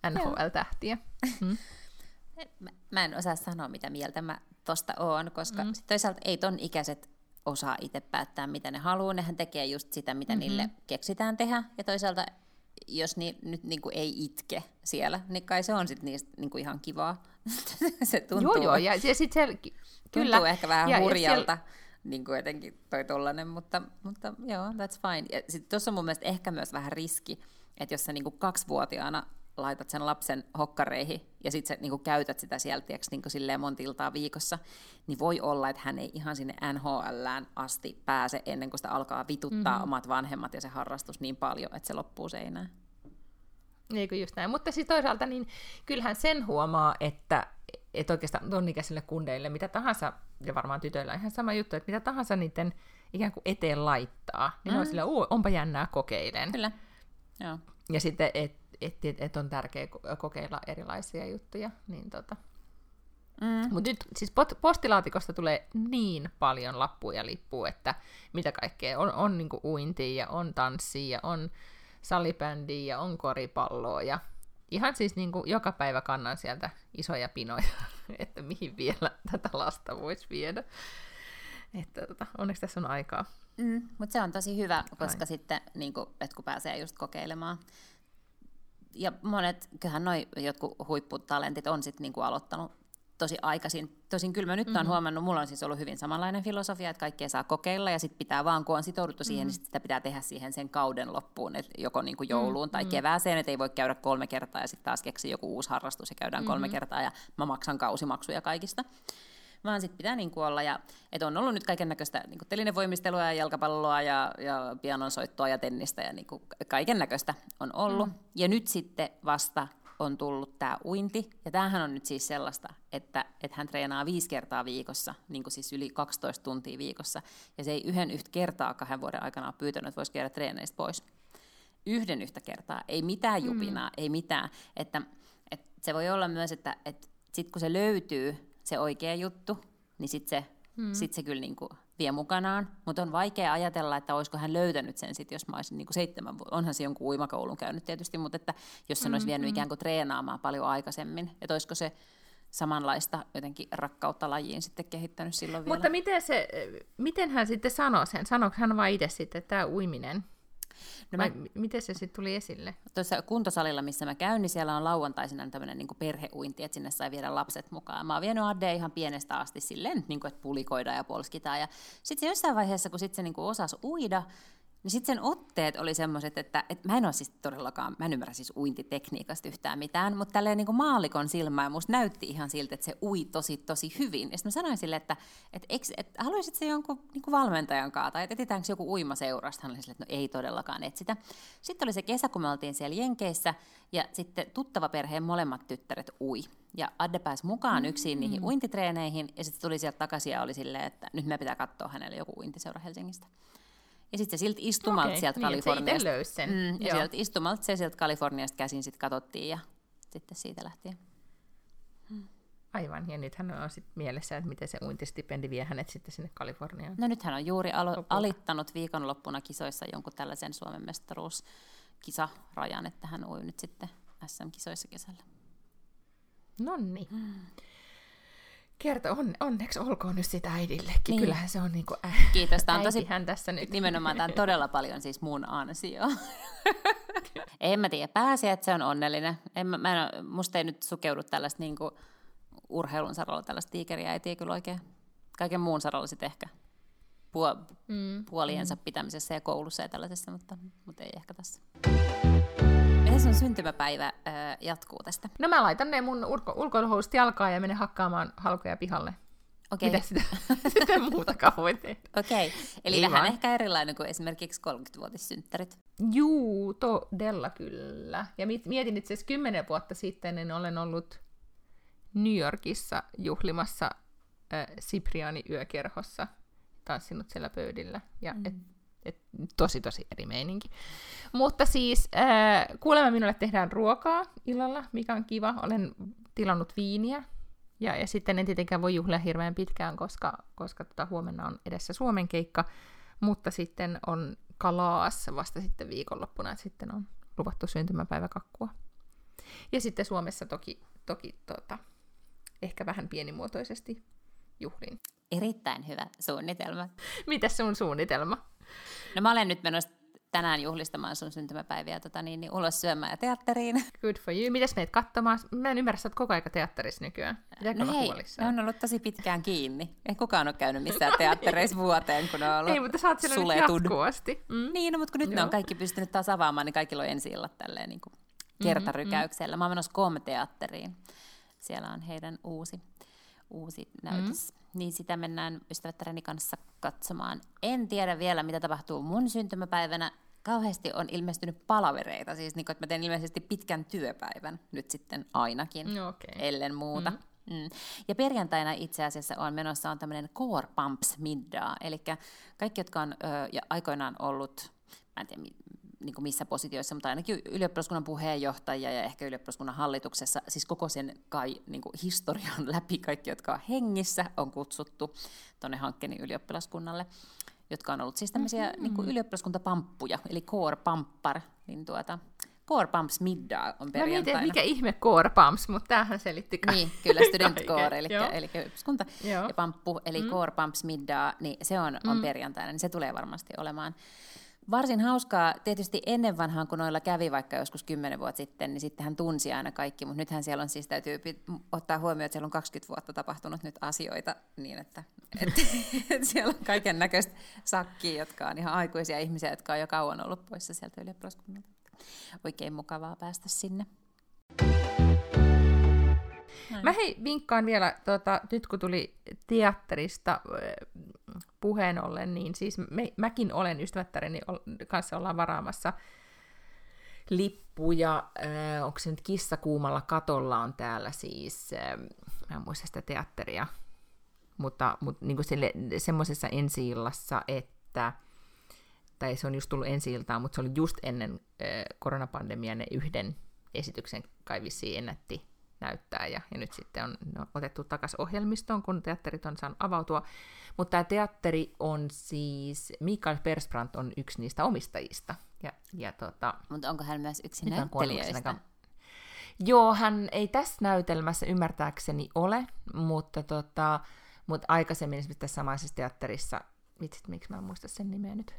NHL-tähtiä. Mm. Mä, mä en osaa sanoa, mitä mieltä mä tosta oon, koska mm. toisaalta ei ton ikäiset osaa itse päättää, mitä ne haluaa. Nehän tekee just sitä, mitä mm-hmm. niille keksitään tehdä. Ja toisaalta, jos ni, nyt niin kuin ei itke siellä, niin kai se on sitten niistä niin kuin ihan kivaa. se tuntuu, joo, joo, ja, ja sit se, kyllä. tuntuu ehkä vähän ja, hurjalta. Ja siellä... Niin kuin jotenkin toi tollanen, mutta, mutta joo, that's fine. Ja sitten tuossa on mun mielestä ehkä myös vähän riski, että jos sä niin kuin kaksivuotiaana laitat sen lapsen hokkareihin ja sitten sä niin käytät sitä sieltä niin silleen monta iltaa viikossa, niin voi olla, että hän ei ihan sinne NHLään asti pääse ennen kuin sitä alkaa vituttaa mm-hmm. omat vanhemmat ja se harrastus niin paljon, että se loppuu seinään. Eikö just näin. Mutta siis toisaalta niin kyllähän sen huomaa, että, että oikeastaan ton ikäisille kundeille mitä tahansa, ja varmaan tytöillä ihan sama juttu, että mitä tahansa niiden ikään kuin eteen laittaa, niin mm. on sillä, onpa jännää kokeilen. Kyllä, Joo. Ja sitten, että että et on tärkeää kokeilla erilaisia juttuja. Niin tota. Mm. Mutta nyt siis postilaatikosta tulee niin paljon lappuja lippuja, että mitä kaikkea. On, on niinku uintia ja on tanssia ja on salibändiä ja on koripalloa ja ihan siis niinku joka päivä kannan sieltä isoja pinoja, että mihin vielä tätä lasta voisi viedä. Että tota, onneksi tässä on aikaa. Mm, mutta se on tosi hyvä, koska Ai. sitten, niin kun, että kun pääsee just kokeilemaan ja monet, kyllähän noi jotkut huipputalentit on sitten niinku aloittanut tosi aikaisin. Tosin kyllä mä nyt mm-hmm. olen huomannut, mulla on siis ollut hyvin samanlainen filosofia, että kaikkea saa kokeilla ja sitten pitää vaan, kun on sitouduttu siihen, mm-hmm. niin sit sitä pitää tehdä siihen sen kauden loppuun, että joko niinku jouluun mm-hmm. tai kevääseen, että ei voi käydä kolme kertaa ja sitten taas keksi joku uusi harrastus ja käydään mm-hmm. kolme kertaa ja mä maksan kausimaksuja kaikista vaan sitten pitää niin kuin olla. Ja, että on ollut nyt kaiken näköistä niin telinevoimistelua ja jalkapalloa ja, ja pianonsoittoa ja tennistä ja niin kaiken näköistä on ollut. Mm. Ja nyt sitten vasta on tullut tämä uinti. Ja tämähän on nyt siis sellaista, että, että hän treenaa viisi kertaa viikossa, niin kuin siis yli 12 tuntia viikossa. Ja se ei yhden yhtä kertaa kahden vuoden aikana ole pyytänyt, että voisi käydä treeneistä pois. Yhden yhtä kertaa, ei mitään mm. jupinaa, mm. ei mitään. Että, että se voi olla myös, että, että sitten kun se löytyy, se oikea juttu, niin sitten se, hmm. sit se kyllä niinku vie mukanaan. Mutta on vaikea ajatella, että olisiko hän löytänyt sen sitten, jos mä olisin niinku seitsemän vuotta. Onhan se jonkun uimakoulun käynyt tietysti, mutta että jos sen hmm, olisi vienyt hmm. ikään kuin treenaamaan paljon aikaisemmin, että olisiko se samanlaista jotenkin rakkautta lajiin sitten kehittänyt silloin vielä. Mutta miten, se, miten hän sitten sanoi sen? Sanoiko hän vain itse sitten, että tämä uiminen No mä, miten se sitten tuli esille? Tuossa kuntosalilla, missä mä käyn, niin siellä on lauantaisena tämmöinen niin perheuinti, että sinne sai viedä lapset mukaan. Mä oon vienyt Addea ihan pienestä asti silleen, niin kuin, että pulikoidaan ja polskitaan. Ja sitten jossain vaiheessa, kun sit se niin osasi uida, niin sitten sen otteet oli semmoiset, että, että mä en ole siis todellakaan, mä en ymmärrä siis uintitekniikasta yhtään mitään, mutta tälleen niin kuin maalikon silmään musta näytti ihan siltä, että se ui tosi tosi hyvin. Ja sitten mä sanoin sille, että, että, että, että haluaisit se jonkun niin kuin valmentajan kanssa, tai että etsitäänkö joku uimaseurasta. Hän oli sille, että no ei todellakaan etsitä. Sitten oli se kesä, kun me oltiin siellä Jenkeissä, ja sitten tuttava perheen molemmat tyttäret ui. Ja Adde pääsi mukaan mm-hmm. yksin niihin uintitreeneihin, ja sitten tuli sieltä takaisin ja oli silleen, että nyt me pitää katsoa hänelle joku uintiseura Helsingistä. Ja sitten se siltä istumalta okay, sieltä niin, Kaliforniasta. Se sen. Mm, ja sieltä istumalta se sieltä Kaliforniasta käsin sitten katsottiin ja sitten siitä lähtien. Aivan, ja nythän on sitten mielessä, että miten se uintistipendi vie hänet sitten sinne Kaliforniaan. No nyt hän on juuri alo- alittanut viikonloppuna kisoissa jonkun tällaisen Suomen mestaruuskisarajan, että hän ui nyt sitten SM-kisoissa kesällä. Nonni. Mm. Kertoo, on, onneksi olkoon nyt sitä äidillekin. Niin. Kyllähän se on niin kuin äh, Kiitos, tämä on tosi, tässä nyt. nimenomaan tämä on todella paljon siis mun ansio. en mä tiedä, pääsiä, että se on onnellinen. En, mä, mä en, musta ei nyt sukeudu tällaista niin kuin urheilun saralla tällaista tiikeriä, ei tiedä kyllä oikein. Kaiken muun saralla sitten ehkä puo, mm. puoliensa mm. pitämisessä ja koulussa ja tällaisessa, mutta, mutta ei ehkä tässä. Miten sun syntymäpäivä äh, jatkuu tästä? No mä laitan ne mun ulko- ulkoiluhousut jalkaan ja menen hakkaamaan halkoja pihalle. Okei. Mitä sitä, sitä muutakaan voi tehdä? Okei, eli Ei vähän vaan. ehkä erilainen kuin esimerkiksi 30-vuotissynttärit. Juu, todella kyllä. Ja mietin itse asiassa kymmenen vuotta sitten, niin olen ollut New Yorkissa juhlimassa äh, Sipriani yökerhossa, tanssinut siellä pöydillä. Ja mm. et, et, tosi, tosi eri meininki. Mutta siis äh, kuulemma minulle tehdään ruokaa illalla, mikä on kiva. Olen tilannut viiniä. Ja, ja sitten en tietenkään voi juhlia hirveän pitkään, koska, koska tota, huomenna on edessä Suomen keikka. Mutta sitten on kalaas vasta sitten viikonloppuna, että sitten on luvattu syntymäpäiväkakkua. Ja sitten Suomessa toki, toki tota, ehkä vähän pienimuotoisesti juhlin. Erittäin hyvä suunnitelma. Mitäs sun suunnitelma? No mä olen nyt menossa tänään juhlistamaan sun syntymäpäiviä tota, niin, niin ulos syömään ja teatteriin. Good for you. Mitäs meet katsomaan? Mä en ymmärrä, sä oot koko aika teatterissa nykyään. Pitääkö No hei, ne on ollut tosi pitkään kiinni. Ei kukaan ole käynyt missään teattereissa vuoteen, kun ne on ollut Ei, mutta sä oot siellä nyt jatkuvasti. Mm. Niin, no, mutta kun nyt ne Joo. on kaikki pystynyt taas avaamaan, niin kaikilla on ensi illat tälleen niin kuin kertarykäyksellä. Mä oon menossa Kom-teatteriin. Siellä on heidän uusi, uusi näytös. Mm. Niin sitä mennään ystävättäreni kanssa katsomaan. En tiedä vielä, mitä tapahtuu mun syntymäpäivänä. Kauheasti on ilmestynyt palavereita, siis niin että mä teen ilmeisesti pitkän työpäivän nyt sitten ainakin, No okei. ellen muuta. Mm. Mm. Ja perjantaina itse asiassa on menossa on tämmöinen Core Pumps Middaa, eli kaikki, jotka on ö, ja aikoinaan ollut, mä en tiedä niin kuin missä positioissa, mutta ainakin ylioppilaskunnan puheenjohtaja ja ehkä ylioppilaskunnan hallituksessa, siis koko sen kai niin kuin historian läpi kaikki, jotka on hengissä, on kutsuttu tuonne hankkeen ylioppilaskunnalle jotka on ollut siis tämmöisiä mm-hmm. niin kuin ylioppilaskuntapamppuja, eli core pamppar, niin tuota, core pumps middaa on perjantaina. että mikä ihme core pumps, mutta tämähän selitti ka- Niin, kyllä student kaiken. core, eli, eli yhdyskunta ja pamppu, eli mm. core pumps middaa, niin se on, on perjantaina, niin se tulee varmasti olemaan varsin hauskaa. Tietysti ennen vanhaan, kun noilla kävi vaikka joskus kymmenen vuotta sitten, niin sitten hän tunsi aina kaikki, mutta nythän siellä on siis, täytyy ottaa huomioon, että siellä on 20 vuotta tapahtunut nyt asioita niin, että, että, että siellä on kaiken näköistä sakkia, jotka on ihan aikuisia ihmisiä, jotka on jo kauan ollut poissa sieltä ylioppilaskunnalta. Oikein mukavaa päästä sinne. Mä hei, vinkkaan vielä, tota, nyt kun tuli teatterista puheen ollen, niin siis me, mäkin olen ystävättäreni kanssa ollaan varaamassa lippuja. Äh, onko se nyt kissakuumalla katolla on täällä siis, äh, mä en muista sitä teatteria, mutta, mutta niin sille, semmoisessa ensi-illassa, että tai se on just tullut ensi iltaan, mutta se oli just ennen äh, koronapandemian ne yhden esityksen kai vissiin ennätti näyttää, ja, ja nyt sitten on, ne on otettu takaisin ohjelmistoon, kun teatterit on saanut avautua. Mutta tämä teatteri on siis, Mikael Persbrandt on yksi niistä omistajista, ja, ja tota, Mutta onko hän myös yksi näyttelijöistä? Joo, hän ei tässä näytelmässä ymmärtääkseni ole, mutta, tota, mutta aikaisemmin esimerkiksi tässä samaisessa teatterissa, vitsit, miksi mä en muista sen nimeä nyt.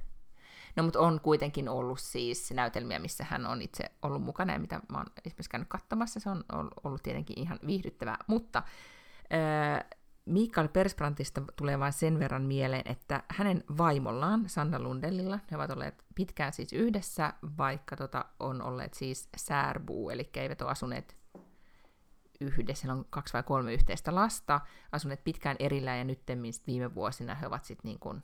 No, mutta on kuitenkin ollut siis näytelmiä, missä hän on itse ollut mukana ja mitä mä oon esimerkiksi käynyt katsomassa. Se on ol- ollut tietenkin ihan viihdyttävää, mutta äh, Mikael Persbrandtista tulee vain sen verran mieleen, että hänen vaimollaan, Sanna Lundellilla, he ovat olleet pitkään siis yhdessä, vaikka tota, on olleet siis särbuu, eli eivät ole asuneet yhdessä, on kaksi vai kolme yhteistä lasta, asuneet pitkään erillään ja nyt viime vuosina he ovat sitten niin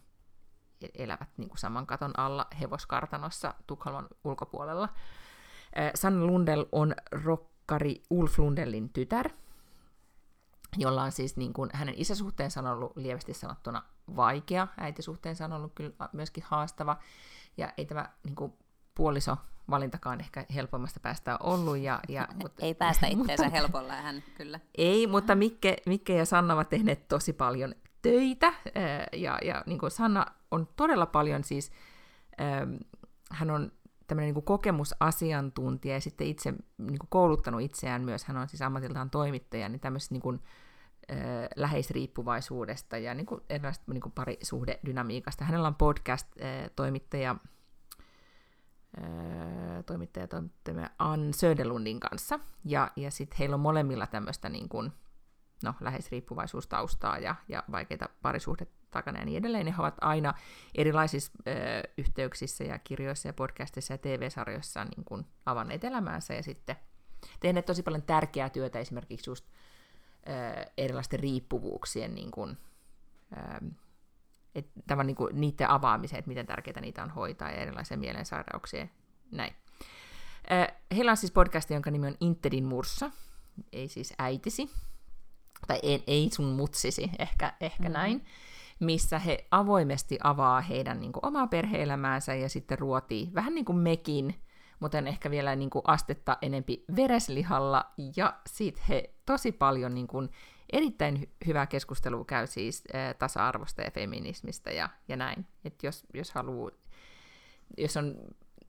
elävät niin kuin saman katon alla hevoskartanossa Tukholman ulkopuolella. Äh, Sanna Lundell on rokkari Ulf Lundellin tytär, jolla on siis niin kuin, hänen isäsuhteensa on ollut lievästi sanottuna vaikea, äitisuhteensa on ollut kyllä myöskin haastava, ja ei tämä niin kuin, puoliso valintakaan ehkä helpoimmasta päästä ollut. Ja, ja, mutta, Ei päästä itteensä mutta- helpolla hän kyllä. ei, mutta Mikke, Mikke ja Sanna ovat tehneet tosi paljon töitä, ja, ja niin kuin Sanna on todella paljon siis, hän on tämmöinen niin kuin kokemusasiantuntija ja sitten itse niin kuin kouluttanut itseään myös, hän on siis ammatiltaan toimittaja, niin tämmöiset niin kuin, läheisriippuvaisuudesta ja niin kuin erilaisesta niin kuin parisuhdedynamiikasta. Hänellä on podcast-toimittaja toimittaja, toimittaja Ann Söderlundin kanssa, ja, ja sitten heillä on molemmilla tämmöistä niin kuin, no, läheisriippuvaisuustaustaa ja, ja vaikeita parisuhdet takana ja niin edelleen. Ne ovat aina erilaisissa ö, yhteyksissä ja kirjoissa ja podcastissa ja TV-sarjoissa niin kuin avanneet elämäänsä ja sitten tehneet tosi paljon tärkeää työtä esimerkiksi just ö, erilaisten riippuvuuksien niin kuin, ö, et, tämän, niin kuin, niiden avaamiseen, että miten tärkeää niitä on hoitaa ja erilaisia mielensairauksia. Näin. Ö, heillä on siis podcast, jonka nimi on Intedin murssa, ei siis äitisi, tai ei, ei sun mutsisi, ehkä, ehkä mm. näin, missä he avoimesti avaa heidän niin kuin, omaa perheelämäänsä ja sitten ruotii vähän niin kuin mekin, mutta ehkä vielä niin kuin, astetta enempi vereslihalla, ja sitten he tosi paljon niin kuin, erittäin hyvää keskustelua käy siis äh, tasa-arvosta ja feminismistä ja, ja näin. että jos, jos haluaa, jos on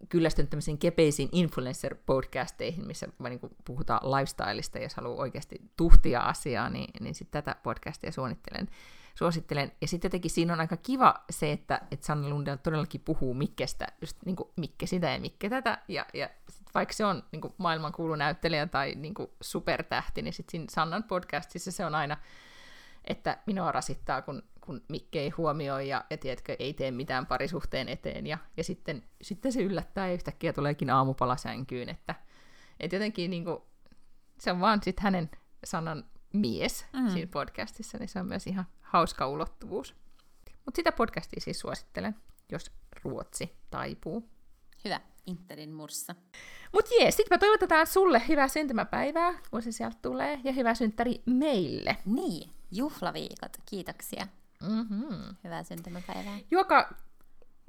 kyllästynyt tämmöisiin kepeisiin influencer-podcasteihin, missä niin puhutaan lifestyleista, jos haluaa oikeasti tuhtia asiaa, niin, niin sitten tätä podcastia suunnittelen suosittelen. Ja sitten jotenkin siinä on aika kiva se, että, että Sanna Lundell todellakin puhuu Mikkestä, just niin kuin Mikke sitä ja Mikke tätä, ja, ja sit vaikka se on niin kuin maailmankuulu näyttelijä tai niin kuin supertähti, niin sitten Sannan podcastissa se on aina, että minua rasittaa, kun, kun Mikke ei huomioi ja, ja tiedätkö, ei tee mitään parisuhteen eteen, ja, ja sitten, sitten se yllättää ja yhtäkkiä tuleekin aamupala sänkyyn, että, että jotenkin niin kuin, se on vaan sitten hänen sanan mies mm. siinä podcastissa, niin se on myös ihan hauska ulottuvuus. Mutta sitä podcastia siis suosittelen, jos ruotsi taipuu. Hyvä, Interin murssa. Mutta jees, sitten me toivotetaan sulle hyvää syntymäpäivää, kun se sieltä tulee, ja hyvää synttäri meille. Niin, juhlaviikot, kiitoksia. Mm-hmm. Hyvää syntymäpäivää. Joka,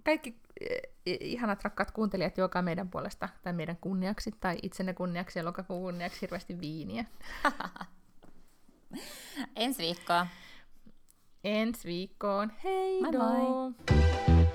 kaikki eh, ihanat rakkaat kuuntelijat, joka meidän puolesta, tai meidän kunniaksi, tai itsenne kunniaksi ja lokakuun kunniaksi hirveästi viiniä. Ensi viikkoa. Ensi viikkoon. Hei moi moi!